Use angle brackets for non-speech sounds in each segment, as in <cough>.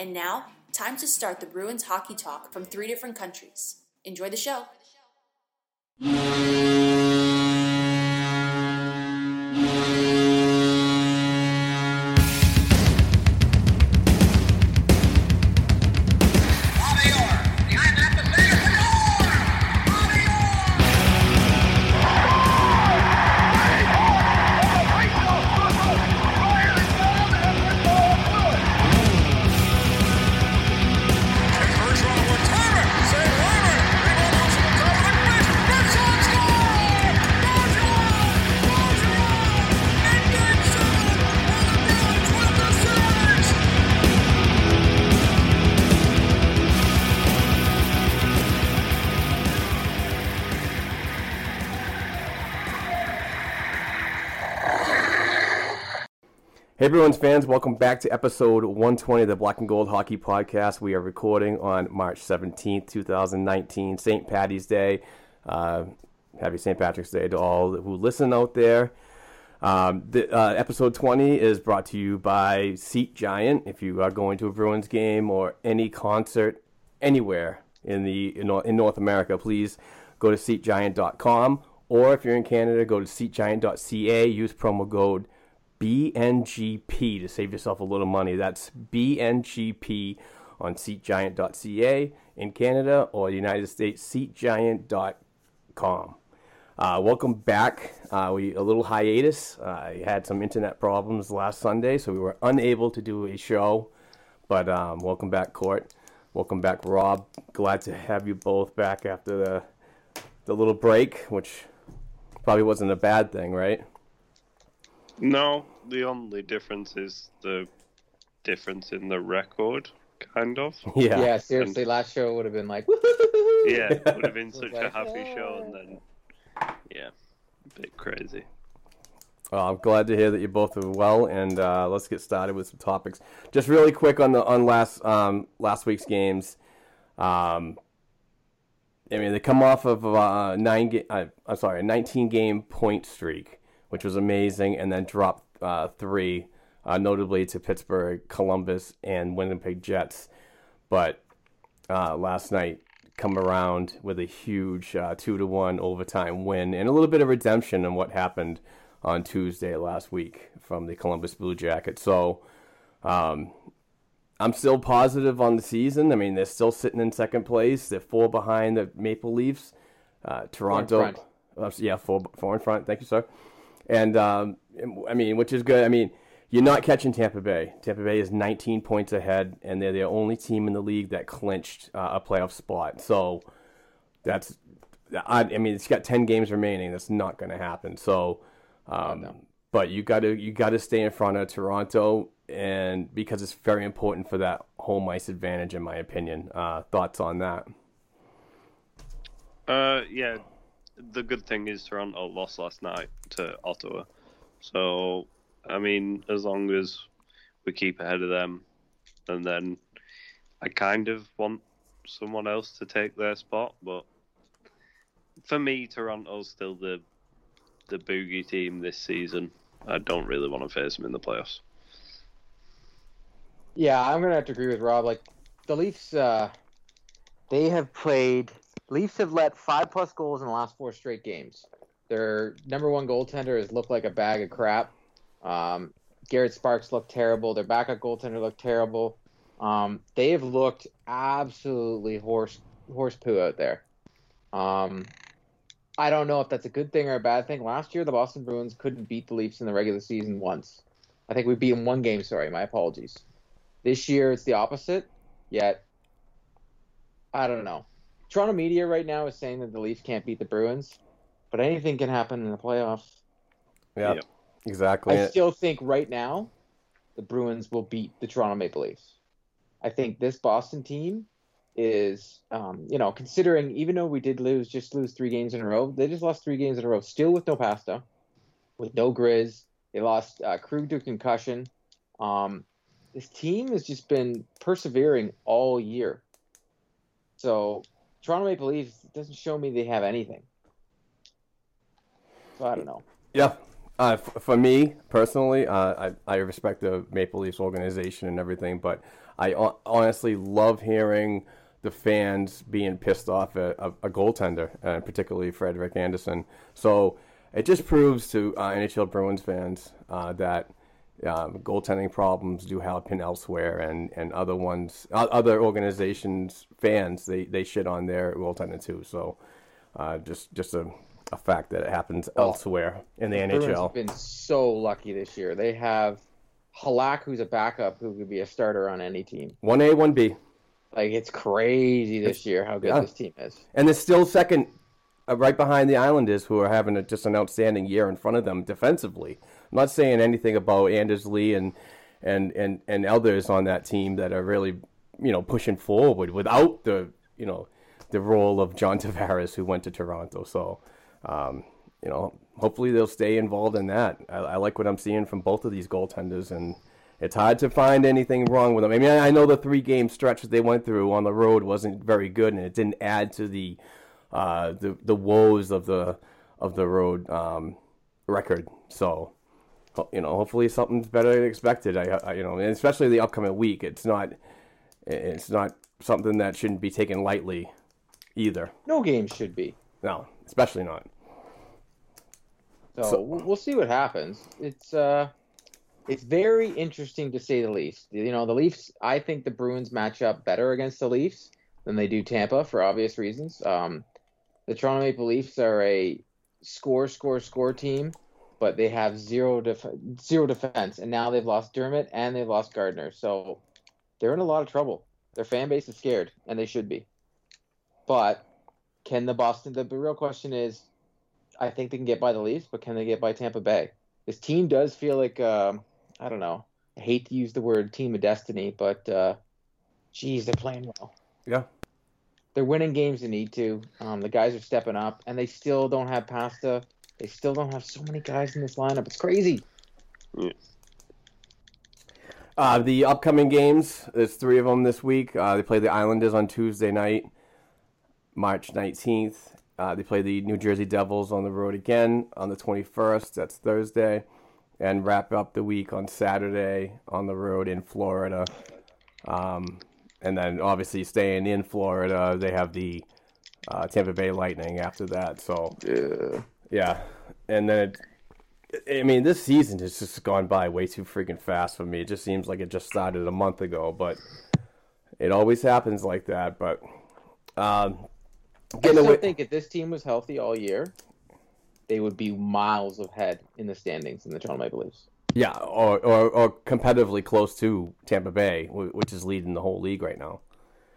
And now, time to start the Bruins hockey talk from three different countries. Enjoy the show. Hey, everyone's fans, welcome back to episode 120 of the Black and Gold Hockey Podcast. We are recording on March 17th, 2019, St. Patty's Day. Uh, happy St. Patrick's Day to all who listen out there. Um, the, uh, episode 20 is brought to you by Seat Giant. If you are going to a Bruins game or any concert anywhere in the in, in North America, please go to seatgiant.com. Or if you're in Canada, go to seatgiant.ca. Use promo code BNGP to save yourself a little money. That's BNGP on SeatGiant.ca in Canada or United States, SeatGiant.com. Uh, welcome back. Uh, we a little hiatus. Uh, I had some internet problems last Sunday, so we were unable to do a show. But um, welcome back, Court. Welcome back, Rob. Glad to have you both back after the the little break, which probably wasn't a bad thing, right? No, the only difference is the difference in the record, kind of. <laughs> Yeah. Yeah, seriously, last show would have been like, Yeah, it would have been such like, a happy show, and then, yeah, a bit crazy. Well, I'm glad to hear that you both are well, and uh, let's get started with some topics. Just really quick on the on last um, last week's games. Um, I mean, they come off of a nine ga- uh, I'm sorry, a 19 game point streak, which was amazing, and then dropped uh, three, uh, notably to Pittsburgh, Columbus, and Winnipeg Jets. But uh, last night, come around with a huge uh, two to one overtime win and a little bit of redemption on what happened on Tuesday last week from the Columbus Blue Jackets. So um, I'm still positive on the season. I mean, they're still sitting in second place. They're four behind the Maple Leafs. Uh, Toronto, front. uh, yeah, four four in front. Thank you, sir. And um, I mean, which is good. I mean, you're not catching Tampa Bay. Tampa Bay is 19 points ahead, and they're the only team in the league that clinched uh, a playoff spot. So that's, I, I mean, it's got 10 games remaining. That's not going to happen. So, um, no. but you got to you got to stay in front of Toronto, and because it's very important for that home ice advantage, in my opinion. Uh, thoughts on that? Uh, yeah, the good thing is Toronto lost last night to Ottawa, so I mean, as long as we keep ahead of them, and then I kind of want someone else to take their spot, but for me, Toronto's still the the boogie team this season. I don't really want to face them in the playoffs. Yeah, I'm gonna have to agree with Rob. Like the Leafs, uh, they have played. Leafs have let five plus goals in the last four straight games. Their number one goaltender has looked like a bag of crap. Um, Garrett Sparks looked terrible. Their backup goaltender looked terrible. Um, they have looked absolutely horse horse poo out there. Um, I don't know if that's a good thing or a bad thing. Last year, the Boston Bruins couldn't beat the Leafs in the regular season once. I think we beat them one game. Sorry, my apologies. This year, it's the opposite. Yet, I don't know. Toronto media right now is saying that the Leafs can't beat the Bruins, but anything can happen in the playoffs. Yeah, Yep. exactly. I still think right now the Bruins will beat the Toronto Maple Leafs. I think this Boston team is, um, you know, considering even though we did lose, just lose three games in a row, they just lost three games in a row, still with no pasta, with no Grizz. They lost uh, Krug to concussion. Um, this team has just been persevering all year. So Toronto Maple Leafs doesn't show me they have anything. I don't know. Yeah. Uh, f- for me personally, uh, I, I respect the Maple Leafs organization and everything, but I honestly love hearing the fans being pissed off at a, a goaltender, uh, particularly Frederik Andersen. So it just proves to uh, NHL Bruins fans uh, that um, goaltending problems do happen elsewhere, and, and other ones, o- other organizations, fans, they, they shit on their goaltender too. So uh, just just a, a fact that it happens elsewhere in the Bruins NHL. have been so lucky this year. They have Halak, who's a backup, who could be a starter on any team. One A, one B, Like it's crazy this year how good yeah. this team is. and they're still second, uh, right behind the Islanders, who are having a, just an outstanding year in front of them defensively. I'm not saying anything about Anders Lee and and and and others on that team that are really, you know, pushing forward without the you know the role of John Tavares, who went to Toronto. So, um, you know, hopefully they'll stay involved in that. I, I like what I'm seeing from both of these goaltenders, and it's hard to find anything wrong with them. I mean, I know the three game stretch that they went through on the road wasn't very good, and it didn't add to the uh, the the woes of the of the road um, record. So, you know, hopefully something's better than expected. I, I you know, especially the upcoming week. It's not it's not something that shouldn't be taken lightly either. No game should be. No, especially not. So, So- we'll we'll see what happens. It's uh, it's very interesting to say the least. You know, the Leafs. I think the Bruins match up better against the Leafs than they do Tampa for obvious reasons. Um, the Toronto Maple Leafs are a score, score, score team, but they have zero def- zero defense, and now they've lost Dermott and they've lost Gardiner. So they're in a lot of trouble. Their fan base is scared, and they should be. But can the Boston? The real question is, I think they can get by the Leafs, but can they get by Tampa Bay? This team does feel like um, I don't know. I hate to use the word team of destiny, but uh, geez, they're playing well. Yeah. They're winning games they need to. Um, the guys are stepping up, and they still don't have Pasta. They still don't have so many guys in this lineup. It's crazy. Uh, the upcoming games, there's three of them this week. Uh, they play the Islanders on Tuesday night, March 19th. Uh, they play the New Jersey Devils on the road again on the 21st. That's Thursday. And wrap up the week on Saturday on the road in Florida. Um, and then obviously staying in Florida, they have the uh, Tampa Bay Lightning after that. So Yeah. yeah, and then it, I mean, this season has just gone by way too freaking fast for me. It just seems like it just started a month ago, but it always happens like that. But um, I still away, think if this team was healthy all year, they would be miles ahead in the standings in the Toronto Maple Leafs. yeah, or, or or competitively close to Tampa Bay, which is leading the whole league right now.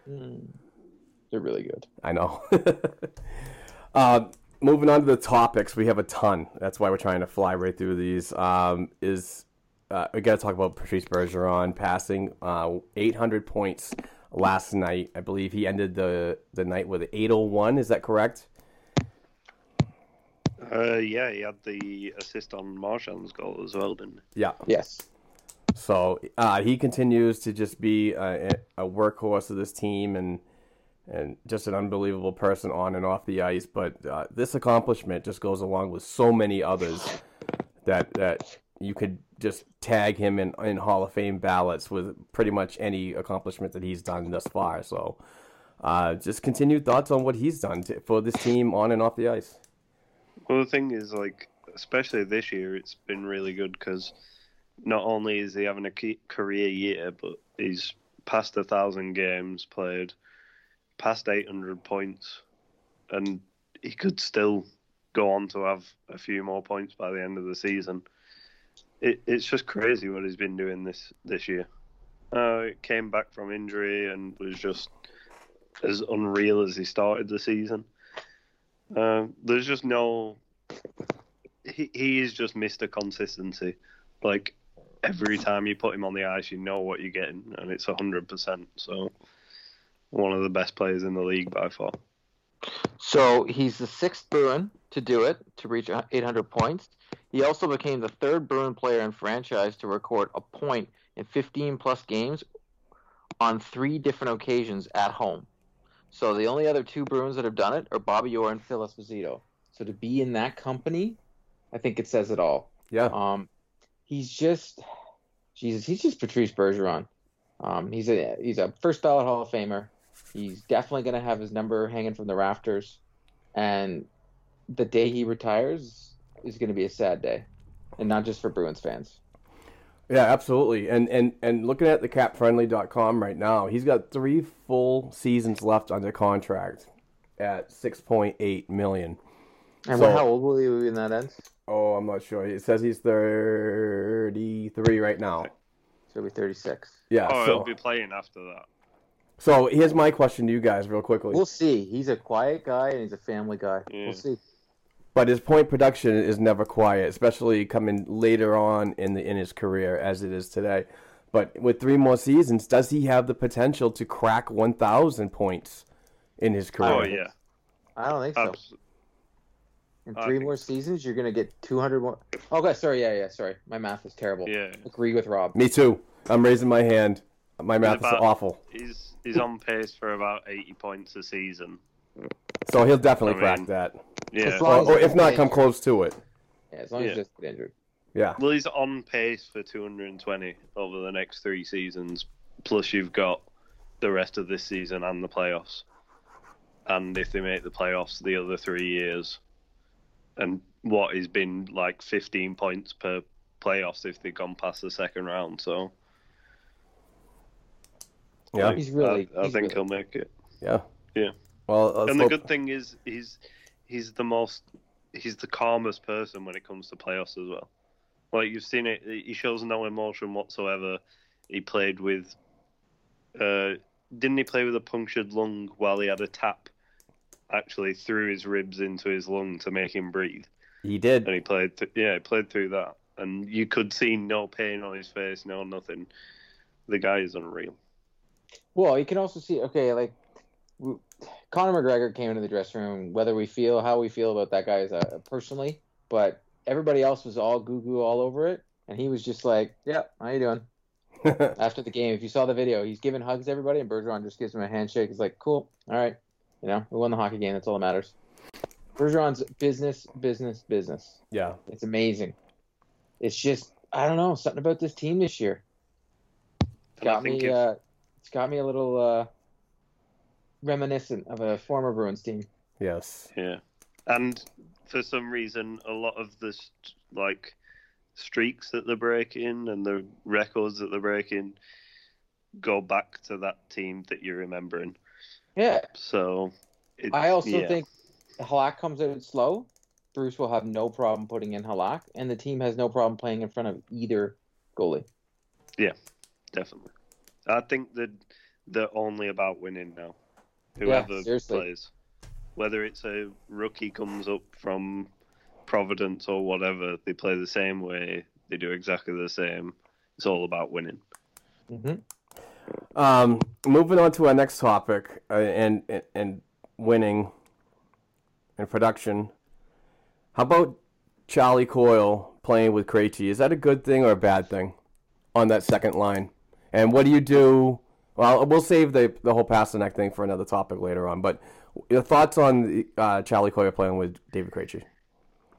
They're really good. I know. <laughs> uh, moving on to the topics, we have a ton. That's why we're trying to fly right through these. Um, is uh, we got to talk about Patrice Bergeron passing uh, 800 points last night. I believe he ended the the night with 801. Is that correct? Uh, yeah, he had the assist on Marchand's goal as well, didn't he? Yeah. Yes. So uh, he continues to just be a, a workhorse of this team and and just an unbelievable person on and off the ice. But uh, this accomplishment just goes along with so many others that that you could just tag him in, in Hall of Fame ballots with pretty much any accomplishment that he's done thus far. So uh, just continued thoughts on what he's done to, for this team on and off the ice. Well, the thing is, like, especially this year, it's been really good because not only is he having a career year, but he's past a thousand games played, past 800 points, and he could still go on to have a few more points by the end of the season. It, it's just crazy what he's been doing this this year. Uh, came back from injury and was just as unreal as he started the season. Uh, there's just no. He he is just Mr. Consistency. Like every time you put him on the ice, you know what you're getting, and it's hundred percent. So one of the best players in the league by far. So he's the sixth Bruin to do it, to reach 800 points. He also became the third Bruin player in franchise to record a point in 15 plus games on three different occasions at home. So the only other two Bruins that have done it are Bobby Orr and Phil Esposito. So to be in that company, I think it says it all. Yeah. Um, he's just, Jesus, he's just Patrice Bergeron. Um, he's a he's a first ballot Hall of Famer. He's definitely going to have his number hanging from the rafters, and the day he retires is going to be a sad day, and not just for Bruins fans. Yeah, absolutely. And and and looking at the capfriendly.com right now, he's got 3 full seasons left under contract at 6.8 million. And So- how old will he be when that ends? Oh, I'm not sure. It says he's 33 right now. So he'll be 36. Yeah. Oh, so, he'll be playing after that. so here's my question to you guys, real quickly. We'll see. He's a quiet guy and he's a family guy. Yeah. We'll see. But his point production is never quiet, especially coming later on in the in his career as it is today. But with three more seasons, does he have the potential to crack 1,000 points in his oh, career? Oh yeah, I don't think so. Abs- In oh, three more seasons, you're going to get 200 more. Okay, sorry. Yeah, yeah, sorry. My math is terrible. yeah. Agree with Rob. Me too. I'm raising my hand. My math is awful. He's he's on pace for about 80 points a season. So he'll definitely I crack mean- that. Yeah. Or, or if not, come close to it. Yeah, as long as Yeah. he doesn't get injured. Yeah. Well, he's on pace for 220 over the next three seasons. Plus, you've got the rest of this season and the playoffs. And if they make the playoffs the other three years, and what has been like 15 points per playoffs if they've gone past the second round. So Yeah. He's really. I, I he's think really- he'll make it. Yeah. Yeah. Well, let's and the hope- good thing is he's he's the most he's the calmest person when it comes to playoffs as well. Like you've seen it, he shows no emotion whatsoever. He played with, uh, didn't he play with a punctured lung while he had a tap actually through his ribs into his lung to make him breathe? he did. And he played, th- yeah, he played through that, and you could see no pain on his face, no nothing. The guy is unreal. Well, you can also see. Okay, like w- Conor McGregor came into the dressing room. Whether we feel how we feel about that guy is uh, personally, but everybody else was all goo goo all over it, and he was just like, "Yeah, how you doing?" <laughs> After the game, if you saw the video, he's giving hugs to everybody, and Bergeron just gives him a handshake. He's like, "Cool, all right, you know, we won the hockey game. That's all that matters." Bergeron's business, business, business. yeah. It's amazing. It's just I don't know something about this team this year. And I got me. Uh, it's got me a little uh, reminiscent of a former Bruins team. Yes. Yeah, and for some reason, a lot of the like streaks that they're breaking and the records that they're breaking go back to that team that you're remembering. Yeah, So, it, I also yeah. think Halak comes out slow. Bruce will have no problem putting in Halak, and the team has no problem playing in front of either goalie. Yeah, definitely. I think that they're only about winning now. Whoever seriously. plays, whether it's a rookie comes up from Providence or whatever, they play the same way. They do exactly the same. It's all about winning. hmm Um, moving on to our next topic, uh, and, and and winning and production. How about Charlie Coyle playing with Krejci? Is that a good thing or a bad thing on that second line? And what do you do? Well, we'll save the the whole Pastrnak thing for another topic later on. But your thoughts on uh, Charlie Coyle playing with David Krejci?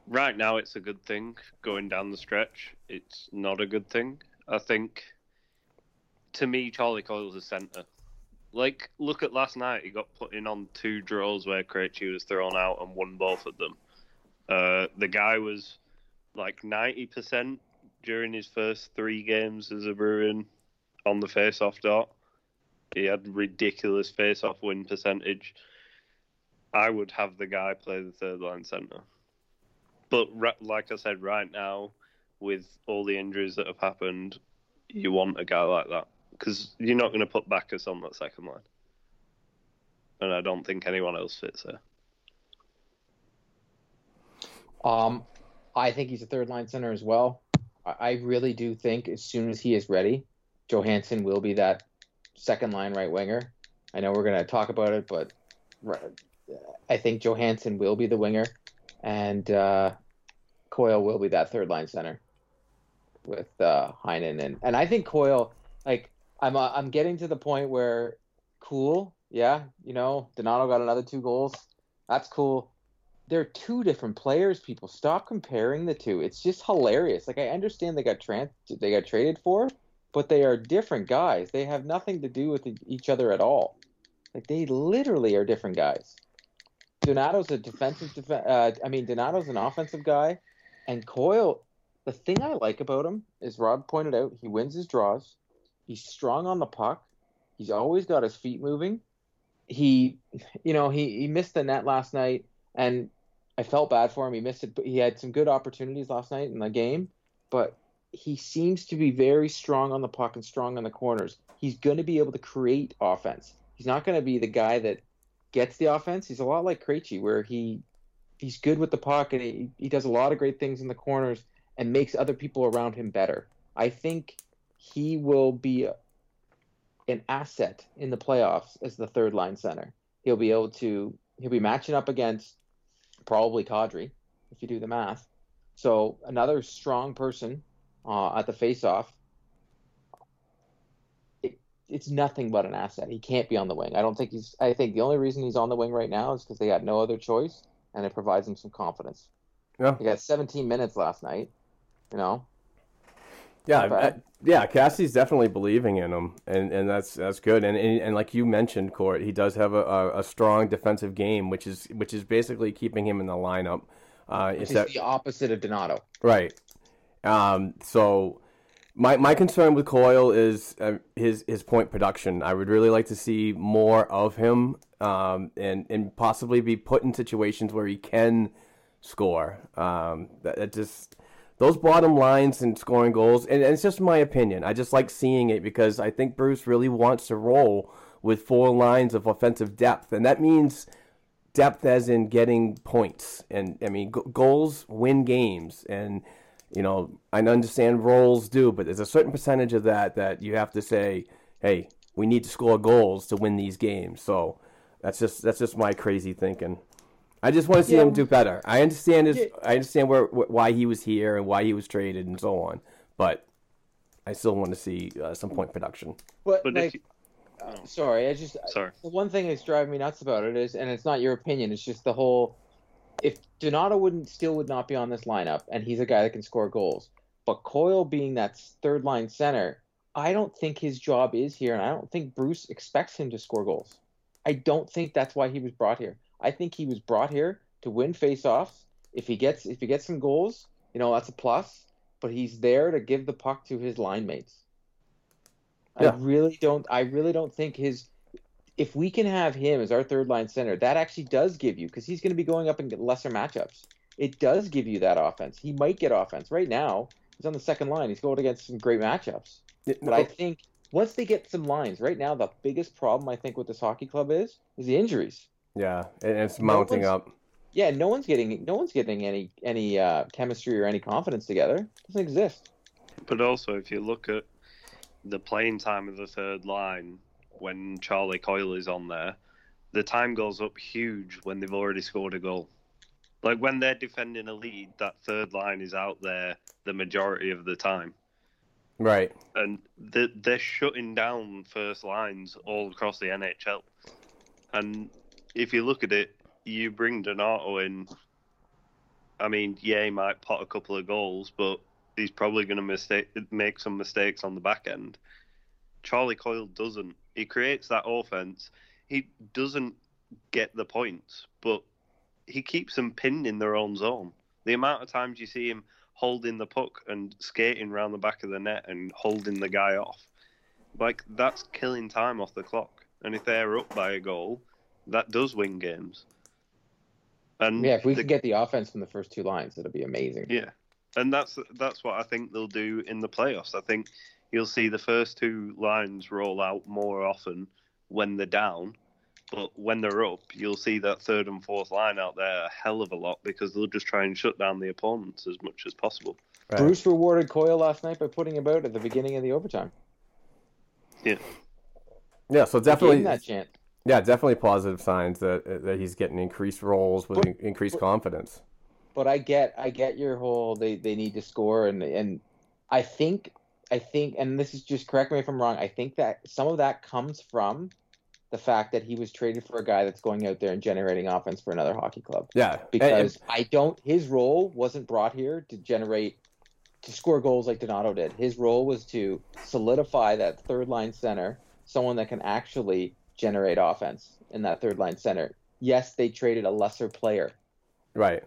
Right now, it's a good thing. Going down the stretch, it's not a good thing. I think, to me, Charlie Coyle's a centre. Like, look at last night. He got put in on two draws where Krejci was thrown out and won both of them. Uh, the guy was like 90% during his first three games as a Bruin on the face-off dot. He had ridiculous face-off win percentage. I would have the guy play the third line centre. But like I said, right now, with all the injuries that have happened, you want a guy like that because you're not going to put Backes on that second line, and I don't think anyone else fits there. Um, I think he's a third line center as well. I really do think as soon as he is ready, Johansson will be that second line right winger. I know we're going to talk about it, but I think Johansson will be the winger, and uh, Coyle will be that third line center with uh, Heinen and and I think Coyle like I'm uh, I'm getting to the point where cool, yeah, you know, Donato got another two goals. That's cool. They're two different players. People stop comparing the two. It's just hilarious. Like I understand they got trans they got traded for, but they are different guys. They have nothing to do with each other at all. Like they literally are different guys. Donato's a defensive def- uh, I mean Donato's an offensive guy, and Coyle. The thing I like about him is Rob pointed out he wins his draws. He's strong on the puck. He's always got his feet moving. He, you know, he, he missed the net last night, and I felt bad for him. He missed it, but he had some good opportunities last night in the game. But he seems to be very strong on the puck and strong on the corners. He's going to be able to create offense. He's not going to be the guy that gets the offense. He's a lot like Krejci, where he he's good with the puck and he, he does a lot of great things in the corners and makes other people around him better. I think he will be an asset in the playoffs as the third line center. He'll be able to he'll be matching up against probably Kadri if you do the math. So another strong person uh, at the faceoff. It, it's nothing but an asset. He can't be on the wing. I don't think he's. I think the only reason he's on the wing right now is because they got no other choice, and it provides him some confidence. Yeah, he got 17 minutes last night. You know, yeah, I, yeah. Cassie's definitely believing in him, and, and that's that's good. And, and, and like you mentioned, Court, he does have a, a, a, strong defensive game, which is which is basically keeping him in the lineup. Uh, which is that, the opposite of Donato, right? Um, so my my concern with Coyle is uh, his his point production. I would really like to see more of him, um, and and possibly be put in situations where he can score. Um, that, that just those bottom lines and scoring goals, and, and, it's just my opinion. I just like seeing it because I think Bruce really wants to roll with four lines of offensive depth, and that means depth as in getting points. And I mean, goals win games, and you know I understand roles do, but there's a certain percentage of that that you have to say, hey, we need to score goals to win these games. So that's just that's just my crazy thinking. I just want to see yeah. him do better. I understand his, yeah. I understand where why he was here and why he was traded and so on, but I still want to see uh, some point production. But, but like, you, oh. sorry, I just sorry. The one thing that's driving me nuts about it is, and it's not your opinion, it's just the whole. If Donato wouldn't still would not be on this lineup, and he's a guy that can score goals, but Coyle being that third line center, I don't think his job is here, and I don't think Bruce expects him to score goals. I don't think that's why he was brought here. I think he was brought here to win faceoffs. If he gets if he gets some goals, you know that's a plus. But he's there to give the puck to his line mates. Yeah. I really don't. I really don't think his. If we can have him as our third line center, that actually does give you because he's going to be going up in lesser matchups. It does give you that offense. He might get offense right now. He's on the second line. He's going against some great matchups. But I think once they get some lines, right now the biggest problem I think with this hockey club is is the injuries. Yeah, and it's mounting no up. Yeah, no one's getting no one's getting any any uh, chemistry or any confidence together. It doesn't exist. But also, if you look at the playing time of the third line when Charlie Coyle is on there, the time goes up huge when they've already scored a goal. Like when they're defending a lead, that third line is out there the majority of the time, Right. and they're, shutting down first lines all across the NHL. And if you look at it, you bring Donato in. I mean, yeah, he might pot a couple of goals, but he's probably going to mistake make some mistakes on the back end. Charlie Coyle doesn't. He creates that offense. He doesn't get the points, but he keeps them pinned in their own zone. The amount of times you see him holding the puck and skating around the back of the net and holding the guy off, like that's killing time off the clock. And if they're up by a goal, that does win games. And Yeah, if we the- could get the offense from the first two lines, it'd be amazing. yeah, and that's that's what I think they'll do in the playoffs. I think you'll see the first two lines roll out more often when they're down, but when they're up, you'll see that third and fourth line out there a hell of a lot because they'll just try and shut down the opponents as much as possible. Right. Bruce rewarded Coyle last night by putting him out at the beginning of the overtime. Yeah, Yeah. So definitely. that chance. Yeah, definitely positive signs that that he's getting increased roles with But- in- increased confidence. But I get I get your whole they, they need to score and and I think I think and this is just correct me if I'm wrong, I think that some of that comes from the fact that he was traded for a guy that's going out there and generating offense for another hockey club. Yeah, and- and- Because I don't his role wasn't brought here to generate to score goals like Donato did. His role was to solidify that third line center, someone that can actually generate offense in that third line center. Yes, they traded a lesser player, right.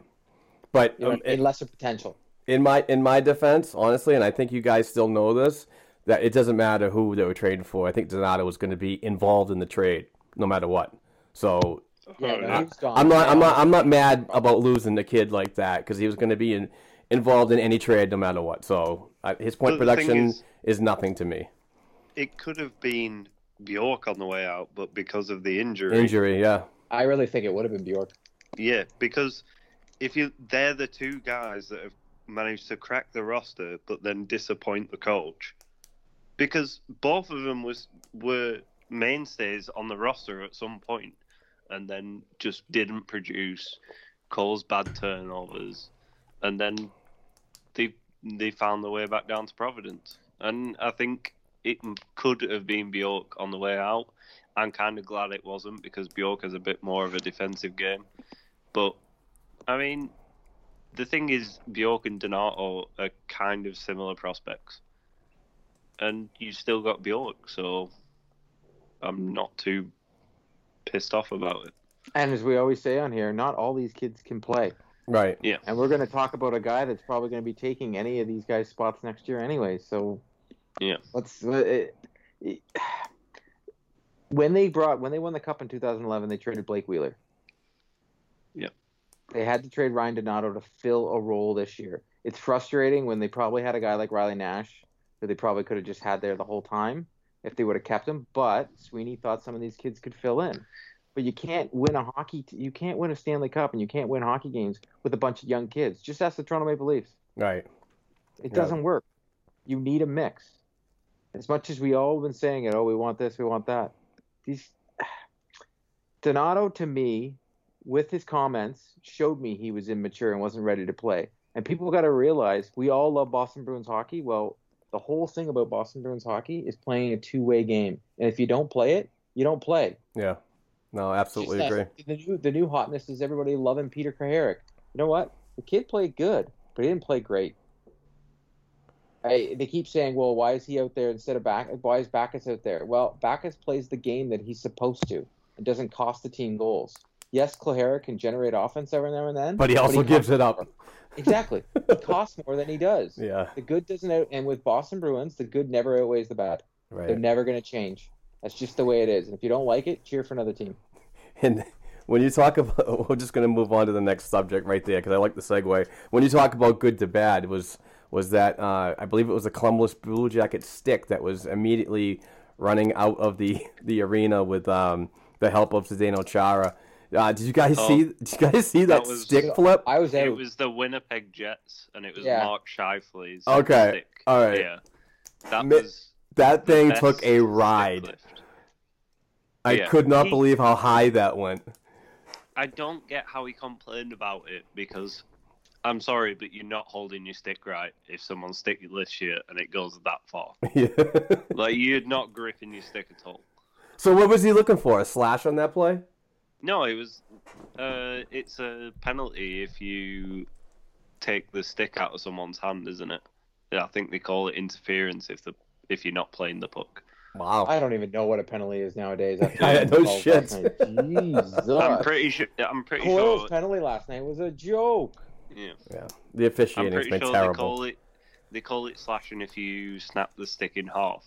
But you know, um, a lesser potential. In my in my defense, honestly, and I think you guys still know this, that it doesn't matter who they were trading for. I think Donato was going to be involved in the trade no matter what. So Yeah, no, he gone. I'm not I'm not I'm not mad about losing the kid like that because he was going to be in, involved in any trade no matter what. So uh, his point But production is- is nothing to me. it could have been Bjork on the way out, but because of the injury, Injury, yeah, I really think it would have been Bjork. Yeah, because if you they're the two guys that have managed to crack the roster but then disappoint the coach. Because both of them was were mainstays on the roster at some point and then just didn't produce, caused bad turnovers, and then they they found their way back down to Providence. And I think it could have been Bjork on the way out. I'm kind of glad it wasn't because Bjork has a bit more of a defensive game. But I mean, the thing is, Bjork and Donato are kind of similar prospects, and you still got Bjork, so I'm not too pissed off about it. And as we always say on here, not all these kids can play. right. Yeah, And we're going to talk about a guy that's probably going to be taking any of these guys' spots next year anyway. So yeah, let's. uh, It, it, <sighs> when they brought when they won the cup in 2011, they traded Blake Wheeler. They had to trade Ryan Donato to fill a role this year. It's frustrating when they probably had a guy like Riley Nash, who they probably could have just had there the whole time if they would have kept him. But Sweeney thought some of these kids could fill in. But you can't win a hockey. T- you can't win a Stanley Cup, and you can't win hockey games with a bunch of young kids. Just ask the Toronto Maple Leafs. Right. It Yeah. doesn't work. You need a mix. As much as we all been saying it, oh, we want this, we want that. These <sighs> Donato to me, with his comments, showed me he was immature and wasn't ready to play. And people got to realize we all love Boston Bruins hockey. Well, the whole thing about Boston Bruins hockey is playing a two-way game, and if you don't play it, you don't play. Yeah. No, absolutely agree. The new, the new hotness is everybody loving Peter Cehlarik. You know what? The kid played good, but he didn't play great. I, they keep saying, "Well, why is he out there instead of back? Why is Backes out there?" Well, Backes plays the game that he's supposed to. It doesn't cost the team goals. Yes, Cehlarik can generate offense every now and then, But he also gives it up. more. <laughs> Exactly, he costs more than he does. <laughs> Yeah. The good doesn't out, and with Boston Bruins, the good never outweighs the bad. Right. They're never going to change. That's just the way it is. And if you don't like it, cheer for another team. <laughs> And when you talk about, we're just going to move on to the next subject right there because I like the segue. When you talk about good to bad, was was that uh, I believe it was a Columbus Blue Jacket stick that was immediately running out of the the arena with um, the help of Zdeno Chara. Uh, did you guys Oh, see? Did you guys see that, that was- stick flip? I was out. it was the Winnipeg Jets, and it was Yeah. Mark Scheifele's Okay, stick. all right. Yeah, that Mi- was That thing took a ride. I Yeah. could not He- believe how high that went. I don't get how he complained about it because I'm sorry, but you're not holding your stick right if someone stick lifts you and it goes that far. <laughs> yeah. like you're not gripping your stick at all. So what was he looking for? A slash on that play? No, it was. Uh, it's a penalty if you take the stick out of someone's hand, isn't it? Yeah, I think they call it interference if the if you're not playing the puck. Wow. I don't even know what a penalty is nowadays. <laughs> after I no shit. Jesus. I'm pretty sure. I'm pretty Coyle's sure. penalty last night was a joke. Yeah, yeah. The I'm officiating's pretty been sure they call it. They call it slashing if you snap the stick in half.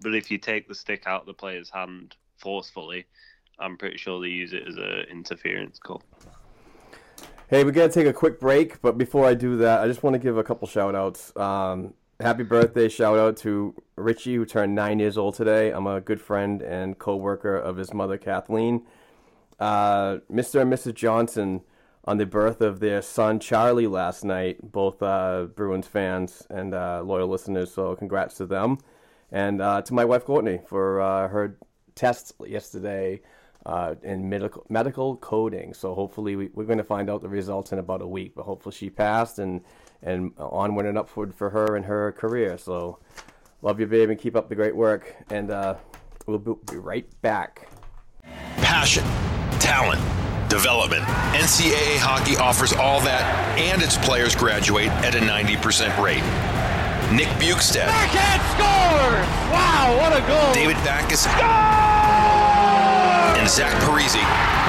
But if you take the stick out of the player's hand forcefully, I'm pretty sure they use it as a interference call. Hey, we got to take a quick break, but before I do that, I just want to give a couple shout outs. Um, happy birthday shout out to Richie, who turned nine years old today. I'm a good friend and co worker of his mother, Kathleen. Uh, Mr. and Mrs. Johnson on the birth of their son, Charlie, last night, both uh, Bruins fans and uh, loyal listeners, so congrats to them. And uh, to my wife, Courtney, for uh, her test yesterday uh, in medical medical coding. So hopefully we, we're going to find out the results in about a week. But hopefully she passed and and onward and upward for her and her career. So love you, babe, and keep up the great work. And uh, we'll be, be right back. Passion, talent, development. NCAA hockey offers all that, and its players graduate at a 90% rate. Nick Bjugstad. Backhand scores! Wow, what a goal! David Backes and Zach Parise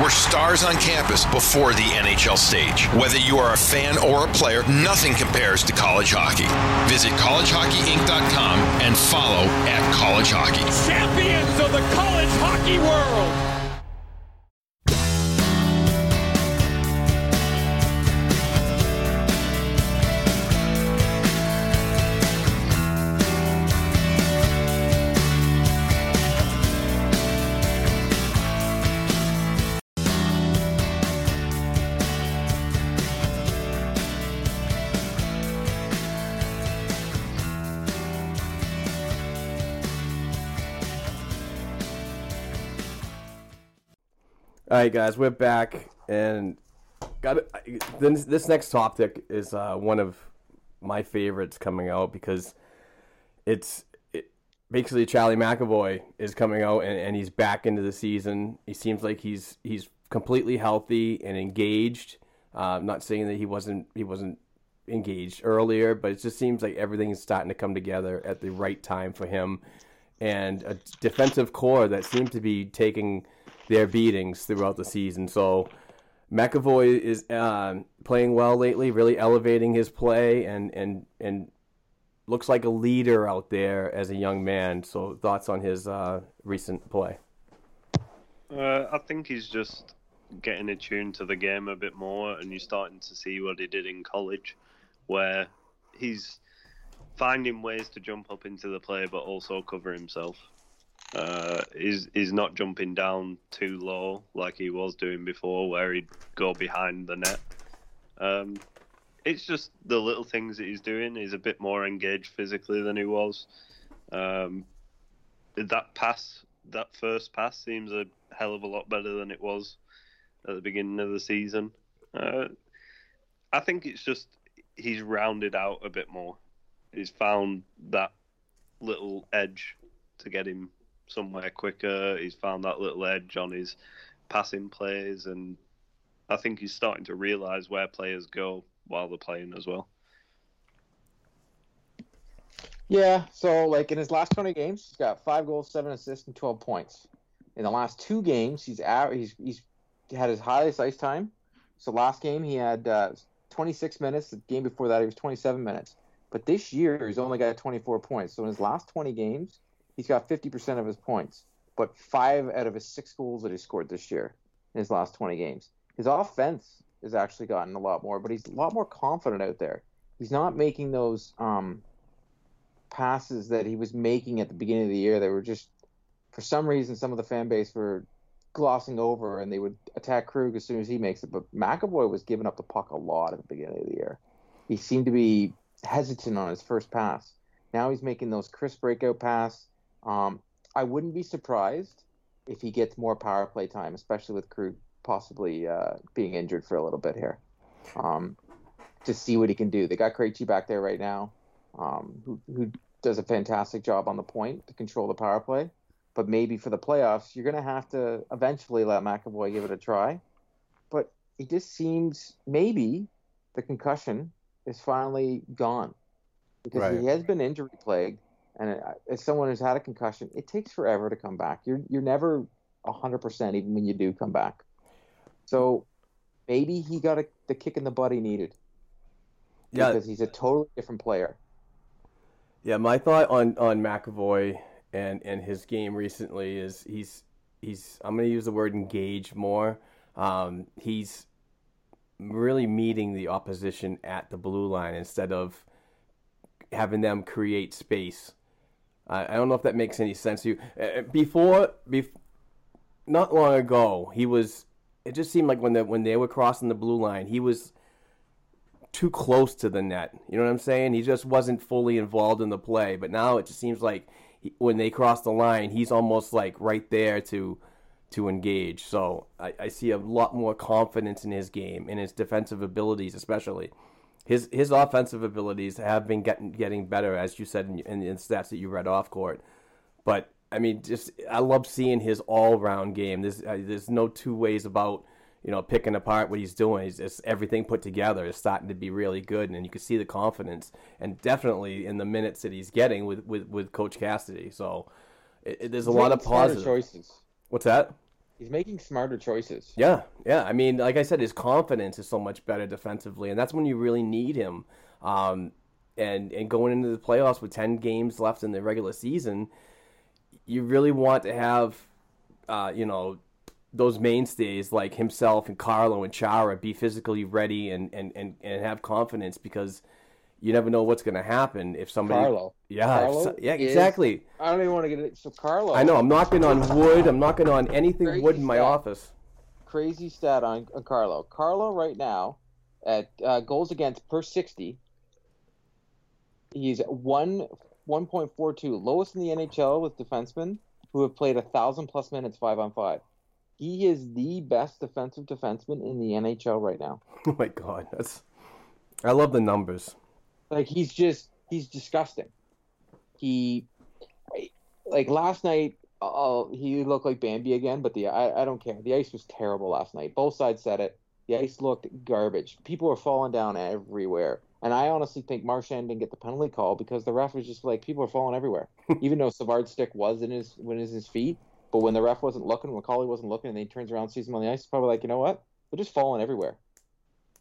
were stars on campus before the NHL stage. Whether you are a fan or a player, nothing compares to college hockey. Visit collegehockeyinc.com and follow at college hockey. Champions of the college hockey world! All right, guys, we're back, and got this. This next topic is uh, one of my favorites coming out because it's it, basically Charlie McAvoy is coming out and, and he's back into the season. He seems like he's he's completely healthy and engaged. Uh, I'm not saying that he wasn't he wasn't engaged earlier, but it just seems like everything is starting to come together at the right time for him, and a defensive core that seems to be taking their beatings throughout the season. So McAvoy is um, playing well lately, really elevating his play, and and and looks like a leader out there as a young man. So thoughts on his uh, recent play? Uh, I think he's just getting attuned to the game a bit more, and you're starting to see what he did in college, where he's finding ways to jump up into the play but also cover himself. Uh, he's, he's not jumping down too low like he was doing before, where he'd go behind the net. Um, it's just the little things that he's doing. He's a bit more engaged physically than he was. Um, that pass, that first pass, seems a hell of a lot better than it was at the beginning of the season. Uh, I think it's just he's rounded out a bit more. He's found that little edge to get him somewhere quicker. He's found that little edge on his passing plays, and I think he's starting to realise where players go while they're playing as well. Yeah, so like in his last 20 games, he's got five goals, seven assists, and 12 points. In the last two games, he's out. He's he's had his highest ice time. So last game he had uh, 26 minutes. The game before that he was 27 minutes. But this year he's only got 24 points. So in his last 20 games, he's got 50% of his points. But five out of his six goals that he scored this year in his last 20 games. His offense has actually gotten a lot more, but he's a lot more confident out there. He's not making those um, passes that he was making at the beginning of the year that were just, for some reason, some of the fan base were glossing over and they would attack Krug as soon as he makes it. But McAvoy was giving up the puck a lot at the beginning of the year. He seemed to be hesitant on his first pass. Now he's making those crisp breakout pass. Um, I wouldn't be surprised if he gets more power play time, especially with Krug possibly uh, being injured for a little bit here. Um, to see what he can do. They got Krejci back there right now, um, who, who does a fantastic job on the point to control the power play. But maybe for the playoffs, you're going to have to eventually let McAvoy give it a try. But it just seems maybe the concussion is finally gone because Right. he has been injury plagued. And as someone who's had a concussion, it takes forever to come back. You're you're never hundred percent even when you do come back. So maybe he got a, the kick in the butt he needed Yeah, because he's a totally different player. Yeah, my thought on on McAvoy and and his game recently is he's he's I'm going to use the word engage more. Um, he's really meeting the opposition at the blue line instead of having them create space. I, I don't know if that makes any sense to you. Uh, Before, bef- not long ago, he was. It just seemed like when the when they were crossing the blue line, he was too close to the net. You know what I'm saying? He just wasn't fully involved in the play. But now it just seems like he, when they cross the line, he's almost like right there to to engage. So I, I see a lot more confidence in his game and his defensive abilities, especially. His his offensive abilities have been getting getting better, as you said in, in, in stats that you read off court. But I mean, just I love seeing his all round game. There's uh, there's no two ways about you know picking apart what he's doing. He's just everything put together is starting to be really good, and you can see the confidence and definitely in the minutes that he's getting with with, with Coach Cassidy. So it, it- there's a lot of positive. choices. What's that? He's making smarter choices. Yeah, yeah. I mean, like I said, his confidence is so much better defensively, and that's when you really need him. Um, and and going into the playoffs with ten games left in the regular season, you really want to have, uh, you know, those mainstays like himself and Carlo and Chara be physically ready and and and, and have confidence because you never know what's going to happen if somebody. Carlo. Yeah, Carlo so- yeah, is- exactly. I don't even want to get it. So Carlo. I know. I'm knocking on wood. I'm knocking on anything Crazy wood in my stat. office. Crazy stat on, on Carlo. Carlo right now at uh, goals against per sixty. He's one one point four two, lowest in the NHL with defensemen who have played a thousand plus minutes five on five. He is the best defensive defenseman in the NHL right now. <laughs> Oh my god, that's. I love the numbers. Like he's just he's disgusting. He like last night. Uh, he looked like Bambi again, but the I, I don't care. The ice was terrible last night. Both sides said it. The ice looked garbage. People were falling down everywhere, and I honestly think Marchand didn't get the penalty call because the ref was just like people are falling everywhere. <laughs> Even though Savard's stick was in his when his his feet, but when the ref wasn't looking, when Collie wasn't looking, and then he turns around, and sees him on the ice, he's probably like, you know what? They're just falling everywhere.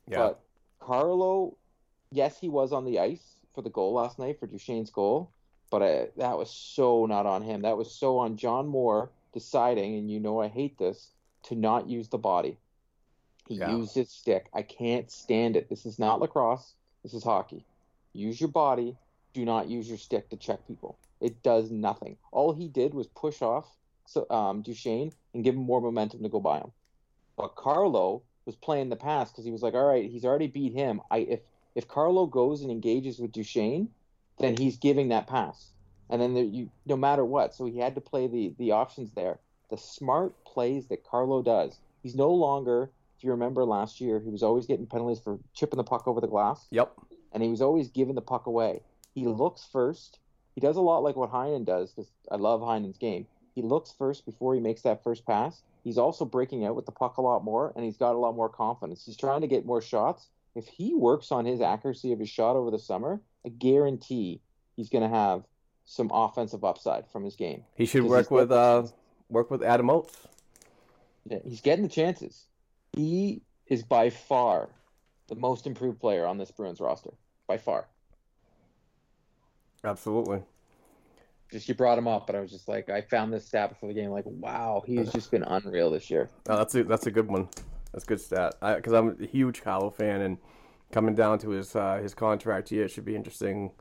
Yeah. But Carlo, yes, he was on the ice for the goal last night for Duchene's goal, but I, that was so not on him. That was so on John Moore deciding, and you know I hate this, to not use the body. He Yeah. used his stick. I can't stand it. This is not lacrosse. This is hockey. Use your body. Do not use your stick to check people. It does nothing. All he did was push off so, um, Duchene and give him more momentum to go by him. But Carlo was playing the pass because he was like, all right, he's already beat him. I if if Carlo goes and engages with Duchene, then he's giving that pass. And then there, you no matter what, so he had to play the the options there. The smart plays that Carlo does. He's no longer. If you remember last year, he was always getting penalties for chipping the puck over the glass Yep. and he was always giving the puck away. He looks first. He does a lot like what Heinen does because I love Heinen's game. He looks first before he makes that first pass. He's also breaking out with the puck a lot more, and he's got a lot more confidence. He's trying to get more shots. If he works on his accuracy of his shot over the summer, I guarantee he's going to have some offensive upside from his game. He should work with uh work with Adam Oates. Yeah, he's getting the chances. He is by far the most improved player on this Bruins roster, by far. Absolutely. just you brought him up, but I was just like, I found this stat before the game, like, wow, he has just been unreal this year. Oh, that's a that's a good one. That's a good stat. Because I'm a huge Hollow fan, and coming down to his uh, his contract year, it should be interesting.